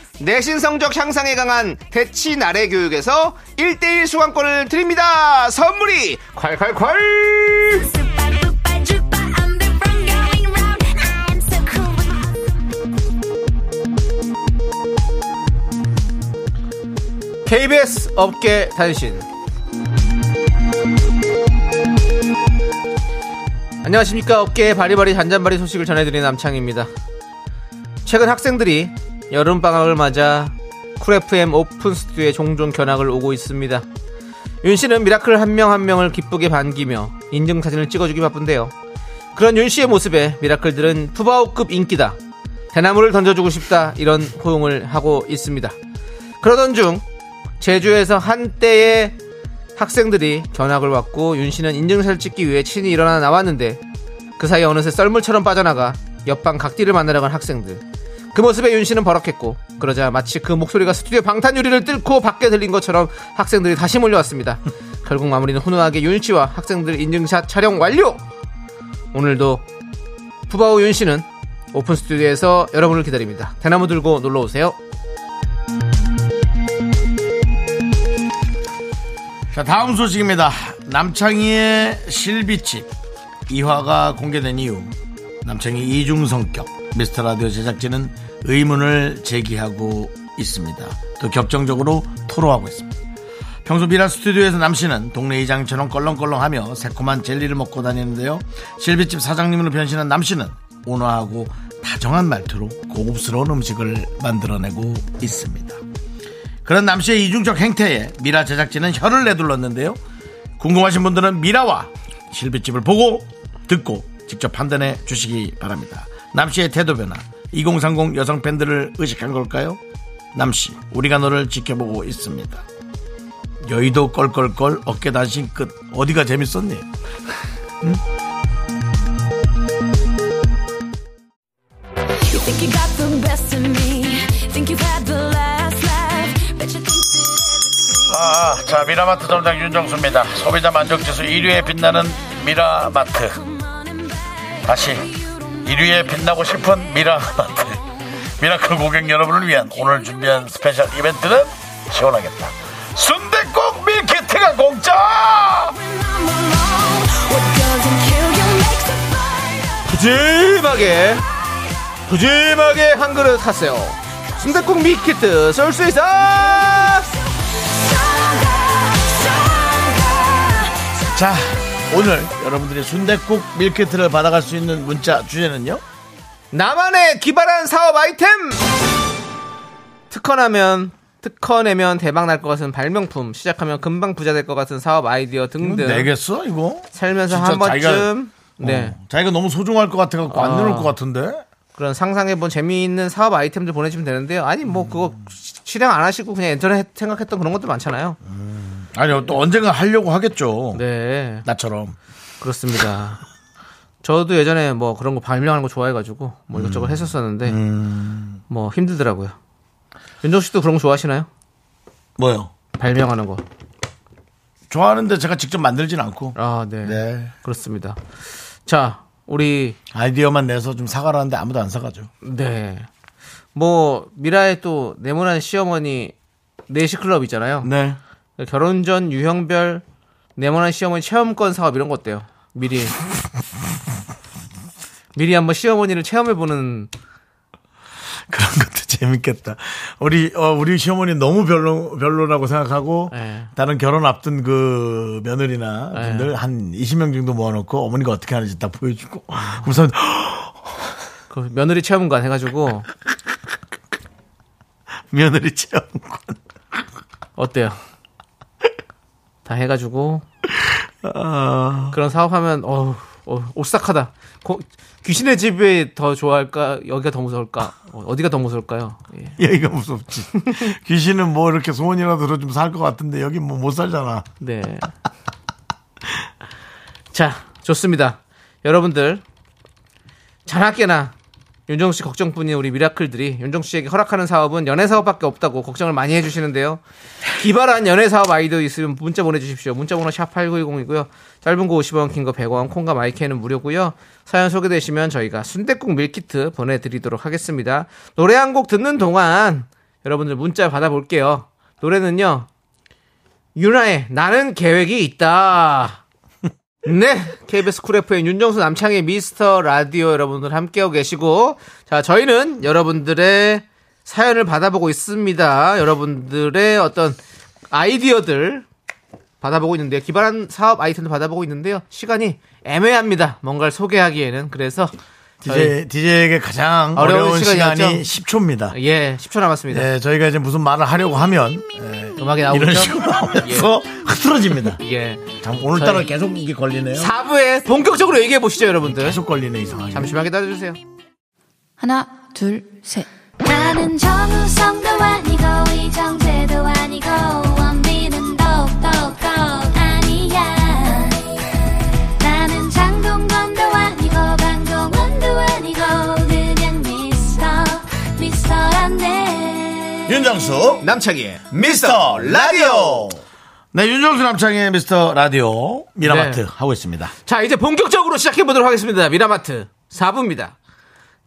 내신 성적 향상에 강한 대치 나래 교육에서 1대1 수강권을 드립니다. 선물이 콸콸콸. KBS 업계 단신. 안녕하십니까. 업계의 바리바리 잔잔바리 소식을 전해드리는 남창입니다. 최근 학생들이 여름방학을 맞아 쿨 FM 오픈 스튜디오에 종종 견학을 오고 있습니다 윤 씨는 미라클 한명한 명을 기쁘게 반기며 인증사진을 찍어주기 바쁜데요 그런 윤 씨의 모습에 미라클들은 푸바오급 인기다 대나무를 던져주고 싶다 이런 호응을 하고 있습니다 그러던 중 제주에서 한 떼의 학생들이 견학을 왔고 윤 씨는 인증샷을 찍기 위해 친히 일어나 나왔는데 그 사이 어느새 썰물처럼 빠져나가 옆방 각디를 만나러 간 학생들. 그 모습에 윤 씨는 버럭했고 그러자 마치 그 목소리가 스튜디오 방탄 유리를 뚫고 밖에 들린 것처럼 학생들이 다시 몰려왔습니다. 결국 마무리는 훈훈하게 윤 씨와 학생들 인증샷 촬영 완료. 오늘도 푸바오 윤 씨는 오픈 스튜디오에서 여러분을 기다립니다. 대나무 들고 놀러 오세요. 자, 다음 소식입니다. 남창희의 실비집 2화가 공개된 이후 남창희 이중 성격 미스터 라디오 제작진은 의문을 제기하고 있습니다. 또 격정적으로 토로하고 있습니다. 평소 미라 스튜디오에서 남씨는 동네 이장처럼 껄렁껄렁하며 새콤한 젤리를 먹고 다니는데요. 실비집 사장님으로 변신한 남씨는 온화하고 다정한 말투로 고급스러운 음식을 만들어내고 있습니다. 그런 남씨의 이중적 행태에 미라 제작진은 혀를 내둘렀는데요. 궁금하신 분들은 미라와 실비집을 보고 듣고 직접 판단해 주시기 바랍니다. 남씨의 태도 변화 2030 여성 팬들을 의식한 걸까요? 남씨 우리가 너를 지켜보고 있습니다. 여의도 껄껄껄 어깨 단신 끝 어디가 재밌었니? Everything. 아, 자 미라마트 점장 윤정수입니다. 소비자 만족지수 1위에 빛나는 미라마트. 다시 1위에 빛나고 싶은 미라마트. 미라클 고객 여러분을 위한 오늘 준비한 스페셜 이벤트는 시원하겠다. 순대국 밀키트가 공짜! 푸짐하게 푸짐하게 한 그릇 하세요 순댓국 밀키트 쏠 수 있어 자, 오늘 여러분들이 순대국 밀키트를 받아갈 수 있는 문자 주제는요? 나만의 기발한 사업 아이템 특허나면 특허 내면 대박 날 것 같은 발명품 시작하면 금방 부자 될 것 같은 사업 아이디어 등등 내겠어 이거? 살면서 한 번쯤 자기가- 네 어, 자기가 너무 소중할 것 같아 갖고 안 아. 내놓을 것 같은데? 그런 상상해본 재미있는 사업 아이템들 보내주면 되는데요 아니 뭐 그거 실행 안 하시고 그냥 인터넷 생각했던 그런 것들 많잖아요 아니요, 또 언젠가 하려고 하겠죠. 네 나처럼. 그렇습니다. 저도 예전에 뭐 그런 거 발명하는 거 좋아해가지고 뭐 이것저것 했었었는데 뭐 힘들더라고요. 윤정 씨도 그런 거 좋아하시나요? 뭐요? 발명하는 거. 좋아하는데 제가 직접 만들진 않고. 아, 네. 네. 그렇습니다. 자, 우리 아이디어만 내서 좀 사가라 하는데 아무도 안 사가죠. 네. 뭐 미라의 또 네모난 시어머니 네시 클럽 있잖아요. 네. 결혼 전 유형별 네모난 시어머니 체험권 사업 이런 거 어때요? 미리 미리 한번 시어머니를 체험해 보는 그런 것도 재밌겠다. 우리, 어, 우리 시어머니 너무 별로, 별로라고 생각하고, 네. 다른 결혼 앞둔 그 며느리나 네. 분들 한 20명 정도 모아놓고 어머니가 어떻게 하는지 딱 보여주고, 우선, 그 며느리 체험관 해가지고 며느리 체험관. 어때요? 다 해가지고 아, 그런 사업하면 어우 어, 오싹하다. 고- 귀신의 집에 더 좋아할까? 여기가 더 무서울까? 어, 어디가 더 무서울까요? 예. 여기가 무섭지. 귀신은 뭐 이렇게 소원이라도 들어주면 살 것 같은데 여기 뭐 못 살잖아. 네. 자, 좋습니다. 여러분들, 자나깨나 윤정수 씨 걱정뿐인 우리 미라클들이 윤정수 씨에게 허락하는 사업은 연애 사업밖에 없다고 걱정을 많이 해주시는데요. 기발한 연애 사업 아이디어 있으면 문자 보내주십시오. 문자 번호 샵 8910이고요. 짧은 거 50원, 긴 거 100원, 콩과 마이크는 무료고요. 사연 소개되시면 저희가 순댓국 밀키트 보내드리도록 하겠습니다. 노래 한 곡 듣는 동안 여러분들 문자 받아볼게요. 노래는요. 유나의 나는 계획이 있다. 네, KBS 쿨 FM 윤정수 남창의 미스터 라디오 여러분들 함께하고 계시고, 자 저희는 여러분들의 사연을 받아보고 있습니다. 여러분들의 어떤 아이디어들 받아보고 있는데요. 기발한 사업 아이템도 받아보고 있는데요. 시간이 애매합니다. 뭔가를 소개하기에는 그래서 DJ, DJ에게 가장 어려운 어려운, 시간이 시간이었죠? 10초입니다. 예, 10초 남았습니다. 네, 저희가 이제 무슨 말을 하려고 하면 음악이 나오죠. 이런 식으로 나오면서 흐트러집니다. 예. 참 오늘따라 계속 이게 걸리네요. 4부에 본격적으로 얘기해 보시죠, 여러분들. 계속 걸리네 이상하게. 잠시만 기다려주세요. 하나, 둘, 셋. 나는 정우성도 아니고 이정재도 아니고 윤정수 남창희의 미스터 라디오. 네, 윤정수 남창의 미스터 라디오 미라마트 네. 하고 있습니다. 자, 이제 본격적으로 시작해 보도록 하겠습니다. 미라마트 4부입니다.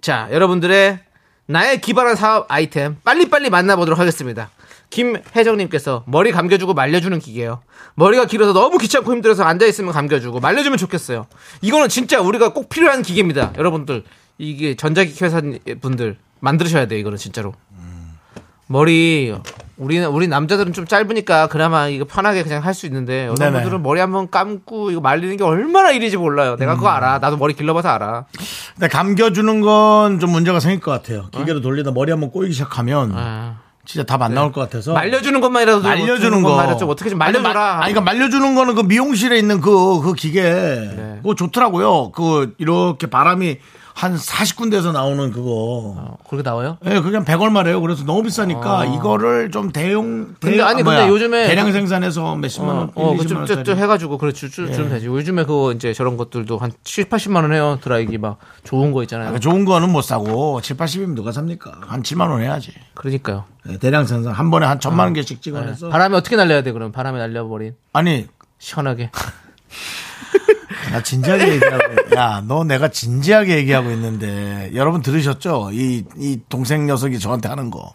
자, 여러분들의 나의 기발한 사업 아이템 빨리빨리 만나보도록 하겠습니다. 김혜정님께서 머리 감겨주고 말려주는 기계요. 머리가 길어서 너무 귀찮고 힘들어서 앉아있으면 감겨주고 말려주면 좋겠어요. 이거는 진짜 우리가 꼭 필요한 기계입니다. 여러분들, 이게 전자기기 회사 분들 만드셔야 돼요. 이거는 진짜로. 머리 우리는 우리 남자들은 좀 짧으니까 그나마 이거 편하게 그냥 할 수 있는데 네네. 여러분들은 머리 한번 감고 이거 말리는 게 얼마나 일인지 몰라요. 내가 음. 그거 알아. 나도 머리 길러봐서 알아. 근데 감겨주는 건 좀 문제가 생길 것 같아요. 기계로 돌리다 머리 한번 꼬이기 시작하면 아. 진짜 답안 나올 것 같아서. 말려주는 것만이라도 좀 말려주는 거. 것만이라도 좀 어떻게 좀 말려줘라. 아니, 마- 아니, 그러니까 말려주는 거는 그 미용실에 있는 그, 그 기계. 네. 그거 좋더라고요. 그, 이렇게 바람이 한 40군데에서 나오는 그거. 어, 그렇게 나와요? 예, 그게 한 100얼마래요. 그래서 너무 비싸니까 이거를 좀 대용, 아. 근데 대용- 아니, 아, 근데 뭐야, 요즘에 대량 생산해서 몇십만 원. 어, 일, 그 20만 좀, 좀, 원짜리. 좀 해가지고, 그래, 주, 주, 주면 되지. 요즘에 그거 이제 저런 것들도 한 7, 80만 원 해요. 드라이기 막 좋은 거 있잖아요. 그 좋은 거는 못 사고 7, 80이면 누가 삽니까? 한 7만 원 해야지. 그러니까요. 예, 대량 생산 한 번에 한 천만 원 개씩 찍어내서 네. 바람이 어떻게 날려야 돼, 그럼? 바람에 날려버린. 아니 시원하게. 나 진지하게 얘기하고 야 너 내가 진지하게 얘기하고 있는데 여러분 들으셨죠? 이, 이 동생 녀석이 저한테 하는 거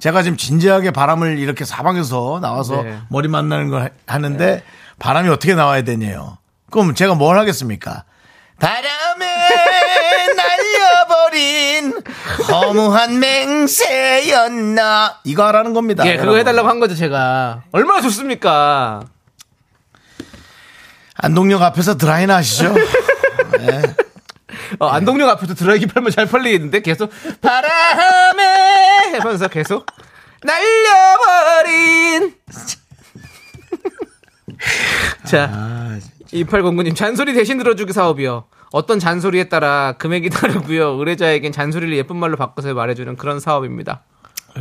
제가 지금 진지하게 바람을 이렇게 사방에서 나와서 네. 머리 만나는 걸 하- 하는데 바람이 어떻게 나와야 되냐요 그럼 제가 뭘 하겠습니까 바람에 날려버린 허무한 맹세였나 이거 하라는 겁니다 예, 그거. 해달라고 한 거죠, 제가. 얼마나 좋습니까? 안동역 앞에서 드라이나 하시죠? 어, 안동역 앞에도 드라이기 팔면 잘 팔리겠는데 계속 바람에 하면서 계속 날려버린. 자 2809님 잔소리 대신 들어주기 사업이요. 어떤 잔소리에 따라 금액이 다르고요. 의뢰자에겐 잔소리를 예쁜 말로 바꿔서 말해주는 그런 사업입니다.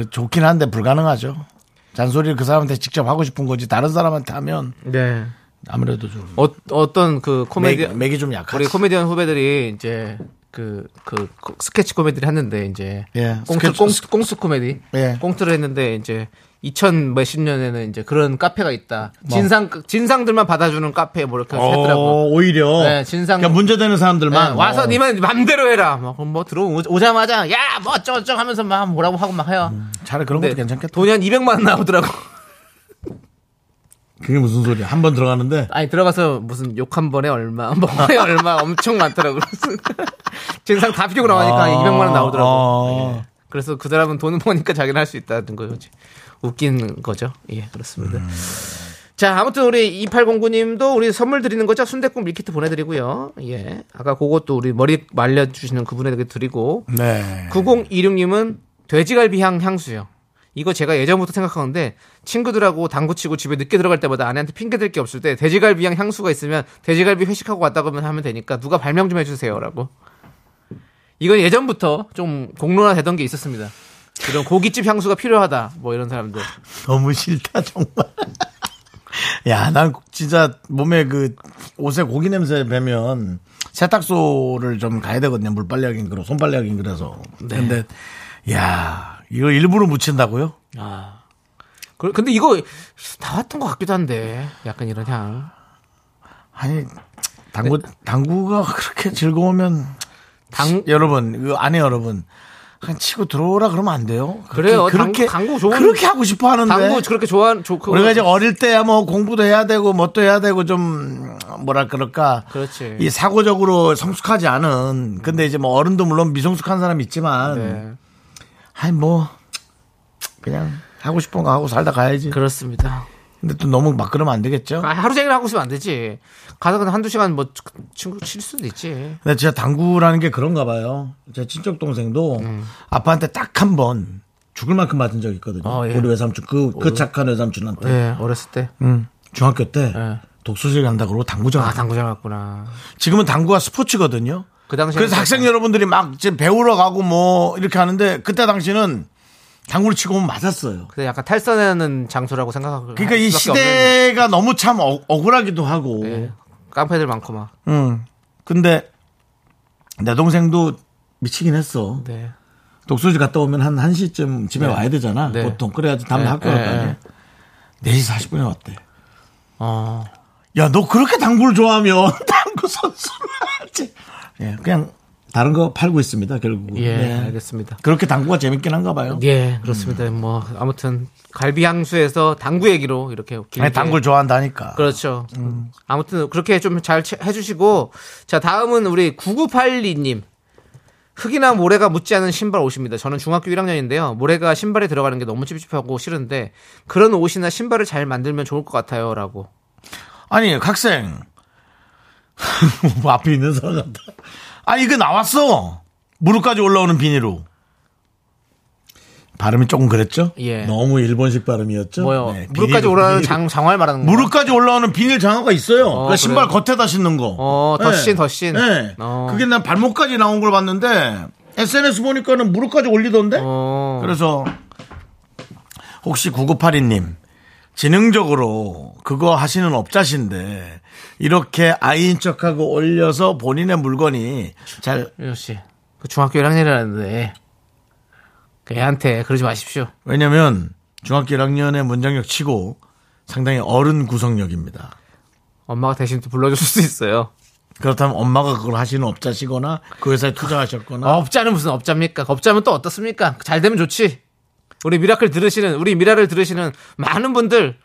좋긴 한데 불가능하죠. 잔소리를 그 사람한테 직접 하고 싶은 거지 다른 사람한테 하면 네 아무래도 좀 어, 어떤 그 코미디 맥, 맥이 좀 약하지. 우리 코미디언 후배들이 이제 그, 그, 그 스케치 코미디를 했는데, 이제. 예, 꽁트, 꽁트, 꽁트 코미디. 예. 꽁트를 했는데, 이제. 2000 몇십 년에는 이제 그런 카페가 있다. 진상, 진상들만 받아주는 카페 뭐 이렇게 어, 했더라고. 오히려 네, 진상- 그러니까 문제되는 사람들만 네, 와서 어. 니만 맘대로 해라. 막, 그럼 뭐 들어 오자마자, 야, 뭐 어쩌고저쩌고 하면서 막 뭐라고 하고 막 해요. 차라리 그런 것도 괜찮겠다. 돈이 한 200만 원 나오더라고. 그게 무슨 소리야? 한 번 들어가는데 아니, 들어가서 무슨 욕 한 번에 얼마, 뭐에 얼마 엄청 많더라고. 진상 다 필요고 나오니까 아, 200만 원 나오더라고. 아. 예. 그래서 그 사람은 돈을 버니까 자기는 할 수 있다는 거지. 웃긴 거죠. 예, 그렇습니다. 자, 아무튼 우리 2809님도 우리 선물 드리는 거죠. 순대국 밀키트 보내드리고요. 예. 아까 그것도 우리 머리 말려주시는 그분에게 드리고. 네. 9026님은 돼지갈비 향 향수요. 이거 제가 예전부터 생각하는데 친구들하고 당구 치고 집에 늦게 들어갈 때마다 아내한테 핑계 댈 게 없을 때 돼지갈비향 향수가 있으면 돼지갈비 회식하고 왔다고 하면 되니까 누가 발명 좀 해주세요라고. 이건 예전부터 좀 공론화 되던 게 있었습니다. 이런 고깃집 향수가 필요하다. 뭐 이런 사람들. 너무 싫다 정말. 야, 난 진짜 몸에 그 옷에 고기 냄새 배면 세탁소를 좀 가야 되거든요. 물빨래 하긴 그러 손빨래 하긴 그래서. 근데 야, 이거 일부러 묻힌다고요? 아. 그- 근데 이거 나왔던 것 같기도 한데 약간 이런 향. 아니 당구 당구가 그렇게 즐거우면 당- 여러분 그 아내 여러분 그냥 치고 들어오라 그러면 안 돼요. 그래요. 그렇게 당구- 좋은- 그렇게 하고 싶어 하는데 당구 그렇게 좋아하는 좋 그거- 우리가 이제 어릴 때야 뭐 공부도 해야 되고 뭣도 해야 되고 좀 뭐라 그럴까 그렇지. 이 사고적으로 성숙하지 않은 근데 이제 뭐 어른도 물론 미성숙한 사람 있지만 네. 아니 뭐 그냥 하고 싶은 거 하고 살다 가야지. 그렇습니다. 근데 또 너무 막 그러면 안 되겠죠. 아, 하루 종일 하고 있으면 안 되지. 가다가 한두 시간 뭐 친구 칠 수도 있지. 근데 진짜 당구라는 게 그런가 봐요. 제 친척 동생도 아빠한테 딱 한 번 죽을 만큼 맞은 적 있거든요. 어, 예. 우리 외삼촌 그, 그 착한 외삼촌한테 네, 어렸을 때. 음, 중학교 때 예. 독서실 간다 그러고 당구장. 아, 당구장 갔구나. 지금은 당구가 스포츠거든요. 그 당시에 그래서 학생 여러분들이 막 지금 배우러 가고 뭐 이렇게 하는데 그때 당시는 당구를 치고 오면 맞았어요. 그때 약간 탈선하는 장소라고 생각하고. 그러니까 이 시대가 너무 참 억, 억울하기도 하고. 네. 깡패들 많고 막. 음. 근데 내 동생도 미치긴 했어. 네. 독서실 갔다 오면 한 1시쯤 집에 와야 되잖아. 네. 보통. 그래야지 다음날 네, 학교 갈거 네, 아니야. 4시 40분에 왔대. 어. 야, 너 그렇게 당구를 좋아하면 당구 선수를 하지. 예, 그냥 다른 거 팔고 있습니다, 결국. 예, 네. 알겠습니다. 그렇게 당구가 재밌긴 한가 봐요. 예, 그렇습니다. 뭐 아무튼 갈비 향수에서 당구 얘기로 이렇게 길게 아니, 당구를 좋아한다니까. 그렇죠. 아무튼 그렇게 좀 잘 해주시고 자 다음은 우리 9982님 흙이나 모래가 묻지 않은 신발 옷입니다. 저는 중학교 1학년인데요. 모래가 신발에 들어가는 게 너무 찝찝하고 싫은데 그런 옷이나 신발을 잘 만들면 좋을 것 같아요라고. 아니, 학생. 뭐 앞에 있는 사람 같다. 아, 이거 나왔어. 무릎까지 올라오는 비닐로. 발음이 조금 그랬죠? 예. 너무 일본식 발음이었죠? 뭐요? 네, 무릎까지 비닐, 비닐. 장 장화를 말하는 거. 무릎까지 올라오는 비닐 장화가 있어요. 어, 그러니까 신발 그래요? 겉에다 신는 거. 어, 덧신, 덧신. 네. 어. 그게 난 발목까지 나온 걸 봤는데 SNS 보니까는 무릎까지 올리던데. 어. 그래서 혹시 9982님 지능적으로 그거 하시는 업자신데 이렇게 아이인 척하고 올려서 본인의 물건이 잘 씨, 그 중학교 1학년이라는데 그 애한테 그러지 마십시오. 왜냐면 중학교 1학년의 문장력 치고 상당히 어른 구성력입니다. 엄마가 대신 또 불러줄 수 있어요. 그렇다면 엄마가 그걸 하시는 업자시거나 그 회사에 투자하셨거나 업자는 무슨 업자입니까? 업자면 또 어떻습니까? 잘 되면 좋지. 우리 미라클 들으시는 우리 미라를 들으시는 많은 분들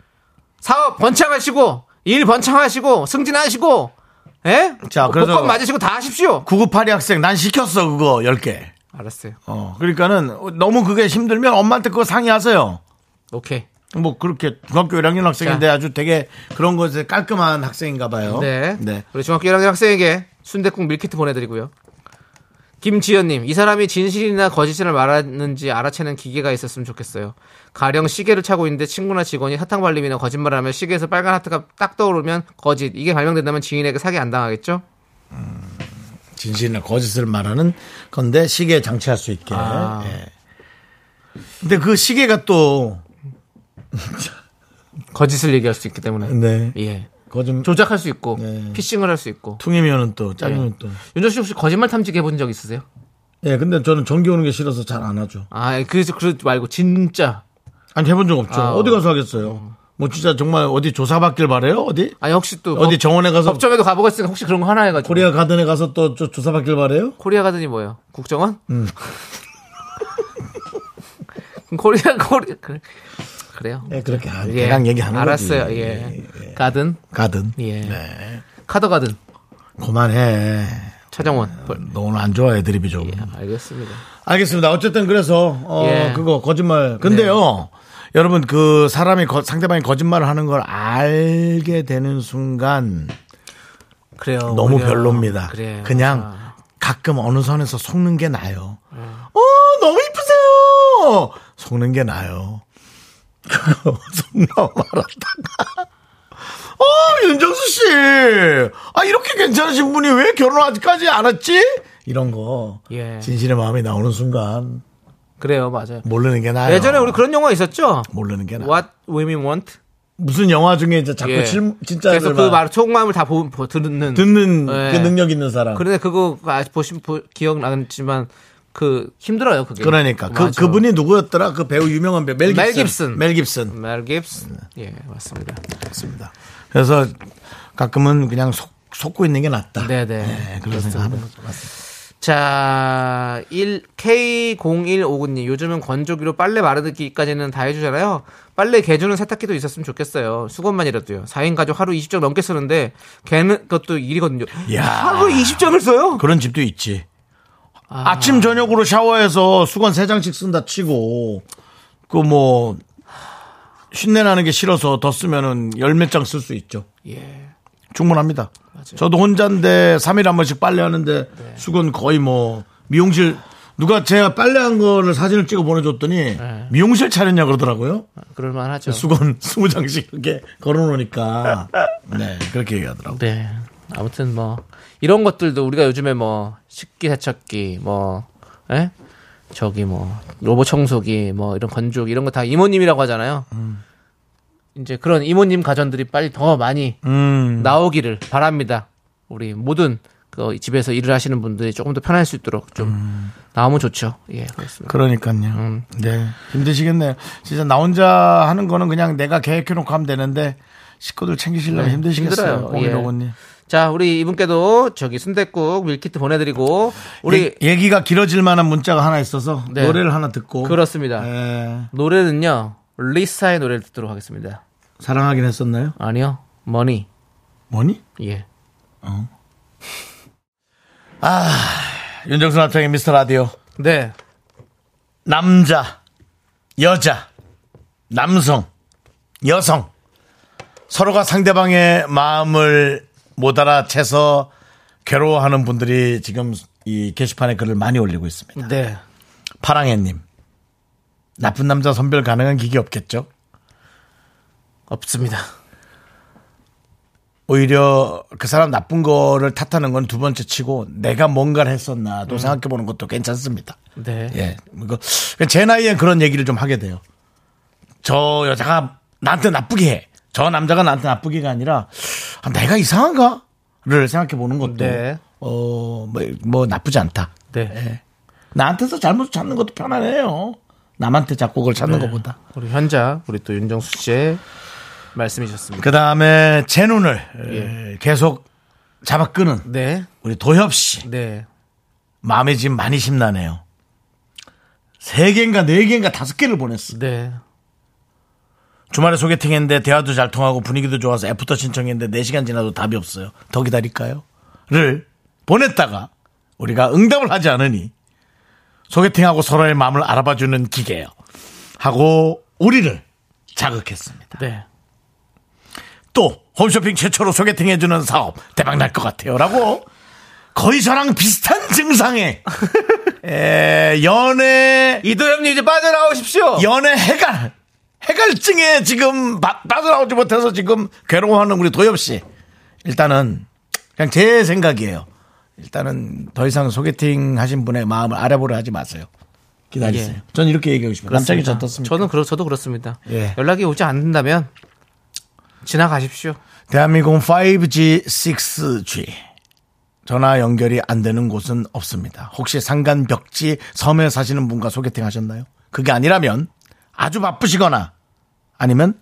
사업 번창하시고 일 번창하시고 승진하시고 예? 자, 그래서- 복권 맞으시고 다 하십시오. 9982 학생 난 시켰어 그거 10개. 알았어요. 어, 그러니까는 너무 그게 힘들면 엄마한테 그거 상의하세요. 오케이. 뭐 그렇게 중학교 1학년 학생인데 아주 되게 그런 것에 깔끔한 학생인가 봐요. 네. 네. 우리 중학교 1학년 학생에게 순대국 밀키트 보내드리고요. 김지연님, 이 사람이 진실이나 거짓을 말하는지 알아채는 기계가 있었으면 좋겠어요. 가령 시계를 차고 있는데 친구나 직원이 사탕 발림이나 거짓말을 하면 시계에서 빨간 하트가 딱 떠오르면 거짓. 이게 발명된다면 지인에게 사기 안 당하겠죠? 진실이나 거짓을 말하는 건데 시계에 장치할 수 있게. 아. 예. 근데 그 시계가 또 거짓을 얘기할 수 있기 때문에. 네. 예. 그거 좀 조작할 수 있고, 네. 피싱을 할 수 있고. 퉁이면은 또 짜리면 예. 또. 윤정 씨 혹시 거짓말 탐지기 해본 적 있으세요? 예, 근데 저는 전기 오는 게 싫어서 잘 안 하죠. 아, 그래서 그러지 말고 진짜. 아니 해본 적 없죠. 아, 어디 가서 하겠어요. 뭐 진짜 정말 어디 조사받길 바래요? 어디? 아니 혹시 또 어디 법- 정원에 가서 법정에도 가보겠으니까 혹시 그런 거 하나 해가지고. 코리아 가든에 가서 또 조- 조사받길 바래요? 코리아 가든이 뭐예요? 국정원? 음. 코리아 코리 그래. 그래요. 예, 그렇게 하- 예. 대강 얘기하는 알았어요. 거지. 예. 가든 가든. 예. 네. 카더 가든 그만해. 차정원. 너 오늘 안 좋아해 드립이 좀. 예, 알겠습니다. 알겠습니다. 어쨌든 그래서 어 예. 그거 거짓말. 근데요. 여러분 그 사람이 거- 상대방이 거짓말을 하는 걸 알게 되는 순간 그래요. 너무 오히려. 별로입니다. 그래요. 그냥 아, 가끔 어느 선에서 속는 게 나요. 네. 어 너무 이쁘세요. 속는 게 나요. 속나 말았다가. 어, 윤정수 씨. 아, 이렇게 괜찮으신 분이 왜 결혼 아직까지 안 했지? 이런 거. 예. 진실의 마음이 나오는 순간 그래요, 맞아요. 모르는 게 나아요. 예전에 우리 그런 영화 있었죠? 모르는 게 나아. What Women Want? 무슨 영화 중에 이제 자꾸 예. 실, 진짜 그래서 그 말, 속마음을 다 보, 보- 듣는. 듣는 예. 그 능력 있는 사람. 그런데 그거 아직 보신, 보, 기억 나지만 그 힘들어요, 그게. 그러니까 그 맞아. 그분이 누구였더라? 그 배우 유명한 배우 멜 깁슨. 멜 깁슨. 멜 깁슨. 멜 깁슨. 예, 맞습니다. 그렇습니다. 그래서 가끔은 그냥 속 속고 있는 게 낫다. 네네. 네, 그런 생각하는 거죠. 맞습니다. 자, 1, K0159님. 요즘은 건조기로 빨래 마르기까지는 다 해주잖아요. 빨래 개주는 세탁기도 있었으면 좋겠어요. 수건만이라도요. 4인 가족 하루 20장 넘게 쓰는데, 걔는 그것도 일이거든요. 야. 하루 20장을 써요? 그런 집도 있지. 아. 침 저녁으로 샤워해서 수건 세 장씩 쓴다 치고 그뭐 쉰내 나는 게 싫어서 더 쓰면은 열 몇 장 쓸 수 있죠. 예. 충분합니다. 저도 혼자인데 3일 한 번씩 빨래하는데 네. 수건 거의 뭐 미용실 누가 제가 빨래한 거를 사진을 찍어 보내줬더니 미용실 차렸냐 그러더라고요. 그럴만 하죠. 수건 20장씩 이렇게 걸어놓으니까 네 그렇게 얘기하더라고요. 네. 아무튼 뭐, 이런 것들도 우리가 요즘에 뭐, 식기 세척기, 뭐, 예? 저기 뭐, 로봇 청소기, 뭐, 이런 건조기, 이런 거 다 이모님이라고 하잖아요. 이제 그런 이모님 가전들이 빨리 더 많이 음. 나오기를 바랍니다. 우리 모든 그 집에서 일을 하시는 분들이 조금 더 편할 수 있도록 좀 나오면 좋죠. 예, 그렇습니다. 그러니까요. 음. 네. 힘드시겠네요. 진짜 나 혼자 하는 거는 그냥 내가 계획해놓고 하면 되는데 식구들 챙기시려면 네, 힘드시겠어요. 힘들어요. 공일오고님. 자, 우리 이분께도 저기 순댓국 밀키트 보내드리고 우리 얘- 얘기가 길어질 만한 문자가 하나 있어서 네. 노래를 하나 듣고 그렇습니다. 예, 노래는요 리사의 노래를 듣도록 하겠습니다. 사랑하긴 했었나요? 아니요, Money. 뭐니? 예. 윤정수 남창의 미스터 라디오. 네. 남자, 여자, 남성, 여성. 서로가 상대방의 마음을 못 알아채서 괴로워하는 분들이 지금 이 게시판에 글을 많이 올리고 있습니다. 네. 파랑해님. 나쁜 남자 선별 가능한 기기 없겠죠? 없습니다. 오히려 그 사람 나쁜 거를 탓하는 건 두 번째 치고 내가 뭔가를 했었나도 생각해 보는 것도 괜찮습니다. 네. 예. 제 나이엔 그런 얘기를 좀 하게 돼요. 저 여자가 나한테 나쁘게 해. 저 남자가 나한테 나쁘게가 아니라 아, 내가 이상한가를 생각해 보는 것도 네. 어, 뭐, 뭐 나쁘지 않다. 네. 예. 나한테서 잘못 찾는 것도 편하네요. 남한테 자꾸 그걸 찾는 것보다. 우리 현자, 우리 또 윤정수 씨의 말씀이셨습니다. 그 다음에 제 눈을 예. 에, 계속 잡아 끄는 네. 우리 도협 씨. 네. 마음에 지금 많이 심나네요. 세 개인가 네 개인가 다섯 개를 보냈어. 네. 주말에 소개팅했는데 대화도 잘 통하고 분위기도 좋아서 애프터 신청했는데 4시간 지나도 답이 없어요. 더 기다릴까요? 를 보냈다가 우리가 응답을 하지 않으니 소개팅하고 서로의 마음을 알아봐주는 기계요. 하고 우리를 자극했습니다. 네. 또 홈쇼핑 최초로 소개팅해주는 사업 대박 날 것 같아요. 라고 거의 저랑 비슷한 증상의 에, 연애 이도현님 이제 빠져나오십시오. 연애 해갈 해갈증에 지금 빠- 빠져나오지 못해서 지금 괴로워하는 우리 도엽 씨 일단은 그냥 제 생각이에요. 일단은 더 이상 소개팅 하신 분의 마음을 알아보려 하지 마세요. 기다리세요. 예. 전 이렇게 얘기하고 싶어요. 남자기. 어떻습니까? 저는 그렇 저도 그렇습니다. 예. 연락이 오지 않는다면 지나가십시오. 대한민국은 5G, 6G. 전화 연결이 안 되는 곳은 없습니다. 혹시 산간 벽지 섬에 사시는 분과 소개팅 하셨나요? 그게 아니라면 아주 바쁘시거나 아니면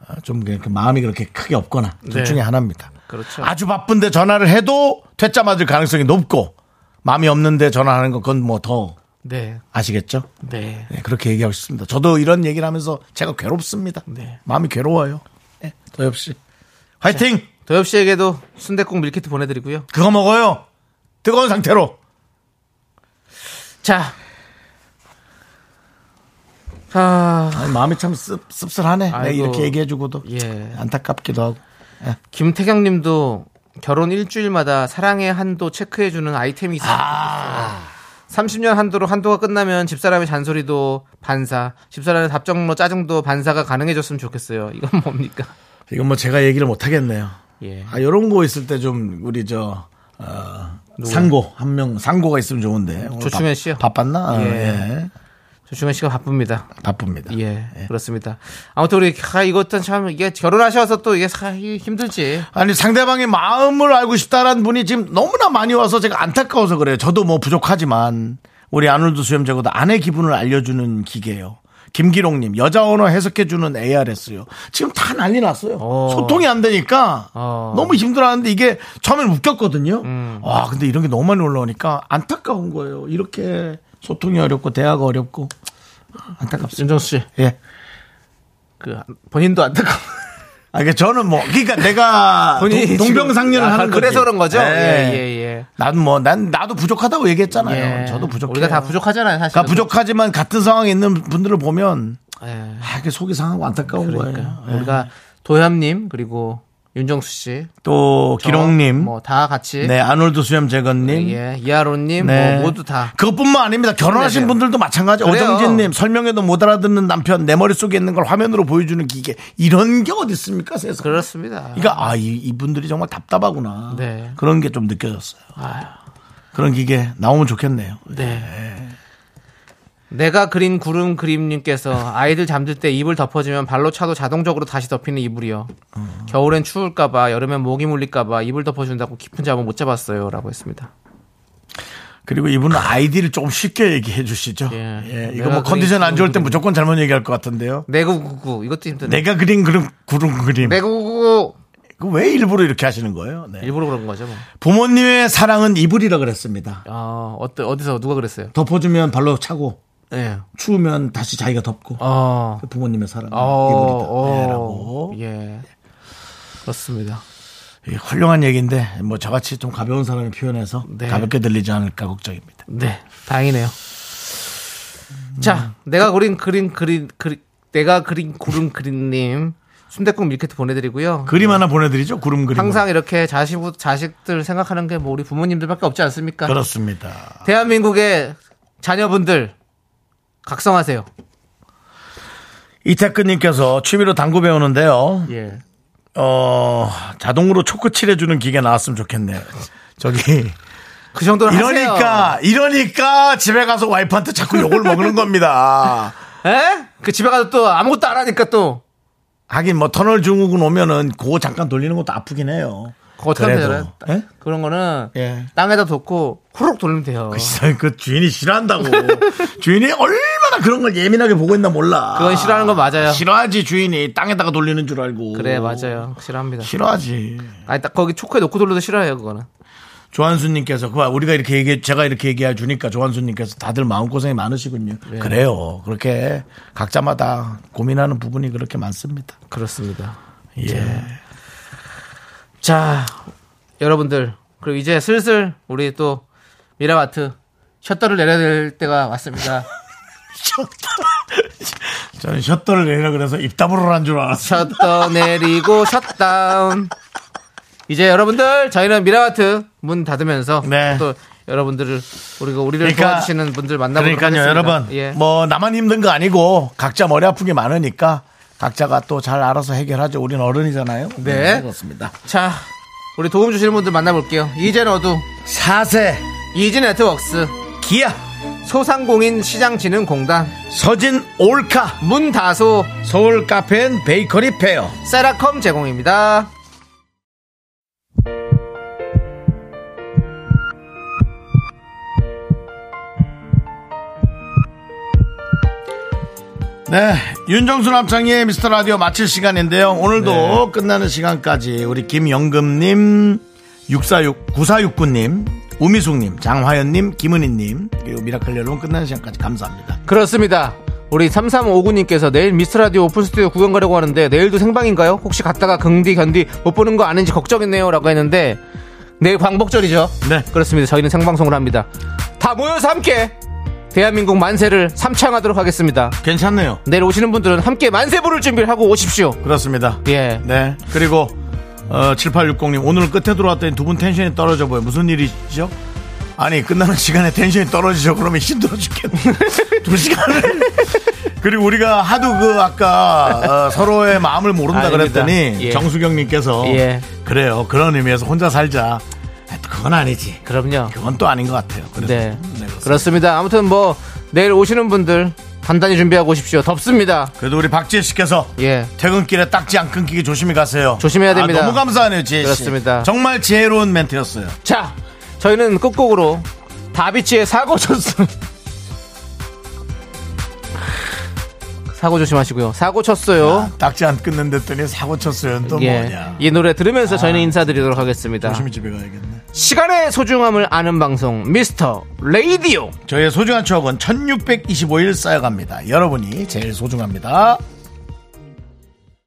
어, 좀그 마음이 그렇게 크게 없거나 둘 네. 중에 하나입니다. 그렇죠. 아주 바쁜데 전화를 해도 퇴짜 맞을 가능성이 높고 마음이 없는데 전화하는 건 그건 뭐더 네. 아시겠죠? 네. 네, 그렇게 얘기하고 싶습니다. 저도 이런 얘기를 하면서 제가 괴롭습니다. 네. 마음이 괴로워요. 네, 도엽 씨. 화이팅! 도엽 씨에게도 순대국 밀키트 보내드리고요. 그거 먹어요. 뜨거운 상태로. 자. 아, 아니, 마음이 참 씁, 씁쓸하네. 아이고. 이렇게 얘기해주고도. 예. 안타깝기도 하고. 김태경 님도 결혼 일주일마다 사랑의 한도 체크해주는 아이템이 있어요. 아. 30년 한도로 한도가 끝나면 집사람의 잔소리도 반사, 집사람의 답정로 짜증도 반사가 가능해졌으면 좋겠어요. 이건 뭡니까? 이건 뭐 제가 얘기를 못 하겠네요. 예. 아, 이런 거 있을 때 좀 우리 저 어, 상고 한 명 상고가 있으면 좋은데 조충현 바- 씨요? 바빴나? 아, 예. 예. 조충현 씨가 바쁩니다. 바쁩니다. 예, 그렇습니다. 아무튼 우리 아, 이것도 참 이게 결혼하셔서 또 이게 사- 이게 힘들지. 아니 상대방의 마음을 알고 싶다라는 분이 지금 너무나 많이 와서 제가 안타까워서 그래요. 저도 뭐 부족하지만 우리 아놀드 수염제고도 아내 기분을 알려주는 기계예요. 김기롱님 여자 언어 해석해주는 ARS요. 지금 다 난리 났어요. 어. 소통이 안 되니까 어. 너무 힘들어하는데 이게 처음엔 웃겼거든요. 와 근데 이런 게 너무 많이 올라오니까 안타까운 거예요. 이렇게 소통이 어렵고 대화가 어렵고 안타깝습니다. 윤정수 씨, 예. 그 본인도 안타까. 아, 그러니까 저는 뭐, 그러니까 내가 본인이 동- 동병상련을 지금- 아, 하는 거지. 그래서 그런 거죠? 예. 예, 예, 예. 난 뭐, 난 나도 부족하다고 얘기했잖아요. 예. 저도 부족해요. 우리가 다 부족하잖아요, 사실. 그러니까 부족하지만 같은 상황에 있는 분들을 보면 예. 아, 이게 속이 상하고 안타까운 그러니까 거예요. 예. 우리가 도현님 그리고 윤정수 씨, 또 기롱님, 뭐 다 같이, 네 아놀드 수염 제건님, 예, 이하로님, 네. 뭐 모두 다. 그것뿐만 아닙니다. 결혼하신 힘내세요. 분들도 마찬가지. 오정진님 설명해도 못 알아듣는 남편 내 머릿속에 있는 걸 화면으로 보여주는 기계 이런 게 어디 있습니까 세상. 그렇습니다. 그러니까 아 이, 이분들이 정말 답답하구나. 네. 그런 게 좀 느껴졌어요. 그런 기계 나오면 좋겠네요. 네. 내가 그린 구름 그림님께서 아이들 잠들 때 이불 덮어주면 발로 차도 자동적으로 다시 덮이는 이불이요. 겨울엔 추울까봐 여름엔 모기 물릴까봐 이불 덮어준다고 깊은 잠을 못 잡았어요라고 했습니다. 그리고 이분은 아이디를 조금 쉽게 얘기해 주시죠. 예. 예, 이거 뭐 컨디션 안 좋을 때 무조건 잘못 얘기할 것 같은데요. 내구구구 이것도 힘드네. 내가 그린 그림 구름 그림. 내구구구 그왜 일부러 이렇게 하시는 거예요? 네. 일부러 그런 거죠 뭐. 부모님의 사랑은 이불이라 그랬습니다. 아 어때 어디서 누가 그랬어요? 덮어주면 발로 차고 예. 추우면 다시 자기가 덮고 어. 그 부모님의 사랑은 어, 이불이다. 네, 어, 라고. 예. 그렇습니다. 이 훌륭한 얘기인데 뭐 저같이 좀 가벼운 사람이 표현해서 네. 가볍게 들리지 않을까 걱정입니다. 네, 다행이네요. 자, 내가 그린 그린 그린 그린 내가 그린 구름 그린님 순대국 밀키트 보내드리고요. 그림 하나 보내드리죠. 구름 그림. 항상 이렇게 자식 자식들 생각하는 게 뭐 우리 부모님들밖에 없지 않습니까? 그렇습니다. 대한민국의 자녀분들 각성하세요. 이태근님께서 취미로 당구 배우는데요. 예. 어 자동으로 초크 칠해주는 기계 나왔으면 좋겠네요. 저기 그 정도는 이러니까 이러니까 집에 가서 와이프한테 자꾸 욕을 먹는 겁니다. 하세요. 에? 그 집에 가서 또 아무것도 안 하니까 또 하긴 뭐 터널 증후군 오면은 그거 잠깐 돌리는 것도 아프긴 해요. 그거 어떻게 하면. 되나요? 예? 그런 거는 예. 땅에다 뒀고 후룩 돌리면 돼요. 진짜 그 주인이 싫어한다고. 주인이 얼마나 그런 걸 예민하게 보고 있나 몰라. 그건 싫어하는 거 맞아요. 싫어하지 주인이 땅에다가 돌리는 줄 알고. 그래 맞아요. 싫어합니다. 싫어하지. 아니 딱 거기 초코에 놓고 돌려도 싫어해요 그거는. 조한수님께서 그 우리가 이렇게 얘기 제가 이렇게 얘기해 주니까 조한수님께서 다들 마음 고생이 많으시군요. 네. 그래요. 그렇게 각자마다 고민하는 부분이 그렇게 많습니다. 그렇습니다. 예. 자 여러분들 그리고 이제 슬슬 우리 또 미라마트 셔터를 내려야 될 때가 왔습니다. 저는 셔터를 내려 그래서 입 다물어 한줄 알았어요. 셔터 내리고 셧다운. 이제 여러분들 저희는 미라마트 문 닫으면서 네. 또 여러분들을 우리가 우리를 그러니까- 도와주시는 분들 만나보도록 그러니까요, 하겠습니다. 여러분. 예. 뭐 나만 힘든 거 아니고 각자 머리 아픈 게 많으니까 각자가 또 잘 알아서 해결하죠. 우리는 어른이잖아요. 네. 그렇습니다. 자 우리 도움 주시는 분들 만나볼게요. 이젠 어두, 사세, 이진 네트웍스, 기아, 소상공인 시장진흥공단, 서진 올카, 문다소, 서울 카페인 베이커리 페어. 세라컴 제공입니다. 네. 윤정수 남창희의 미스터 라디오 마칠 시간인데요. 오늘도 끝나는 시간까지 우리 김영금님, 646, 9469님, 우미숙님, 장화연님, 김은희님, 그리고 미라클 여러분 끝나는 시간까지 감사합니다. 그렇습니다. 우리 3359님께서 내일 미스터라디오 오픈 스튜디오 구경 가려고 하는데 내일도 생방인가요? 혹시 갔다가 긍디 견디 못 보는 거 아닌지 걱정했네요 라고 했는데 내일 광복절이죠. 네. 그렇습니다. 저희는 생방송을 합니다. 다 모여서 함께 대한민국 만세를 삼창하도록 하겠습니다. 괜찮네요. 내일 오시는 분들은 함께 만세 부를 준비를 하고 오십시오. 그렇습니다. 예. 네. 그리고 어, 7860님 오늘 끝에 들어왔더니 두 분 텐션이 떨어져 보여. 무슨 일이죠? 아니 끝나는 시간에 텐션이 떨어지죠. 그러면 힘들어 죽겠네. 두 시간을. 그리고 우리가 하도 그 아까 어, 서로의 마음을 모른다 아닙니다. 그랬더니 예. 정수경님께서 예. 그래요. 그런 의미에서 혼자 살자. 아, 또 그건 아니지. 그럼요. 그건 또 아닌 것 같아요. 그래서 네. 네, 그렇습니다. 그렇습니다. 아무튼 뭐 내일 오시는 분들 단단히 준비하고 오십시오. 덥습니다. 그래도 우리 박지혜 씨께서 예. 퇴근길에 딱지 안 끊기게 조심히 가세요. 조심해야 됩니다. 아, 너무 감사하네요, 지혜 씨. 그렇습니다. 정말 지혜로운 멘트였어요. 자, 저희는 끝곡으로 다비치의 사고 쳤어. 사고 조심하시고요. 사고 쳤어요. 딱지 안 끊는 데 더니 사고 쳤어요. 또 예. 뭐냐. 이 노래 들으면서 저희는 인사드리도록 하겠습니다. 조심히 집에 가야겠네. 시간의 소중함을 아는 방송 미스터 레이디오. 저의 소중한 추억은 1625일 쌓여갑니다. 여러분이 제일 소중합니다.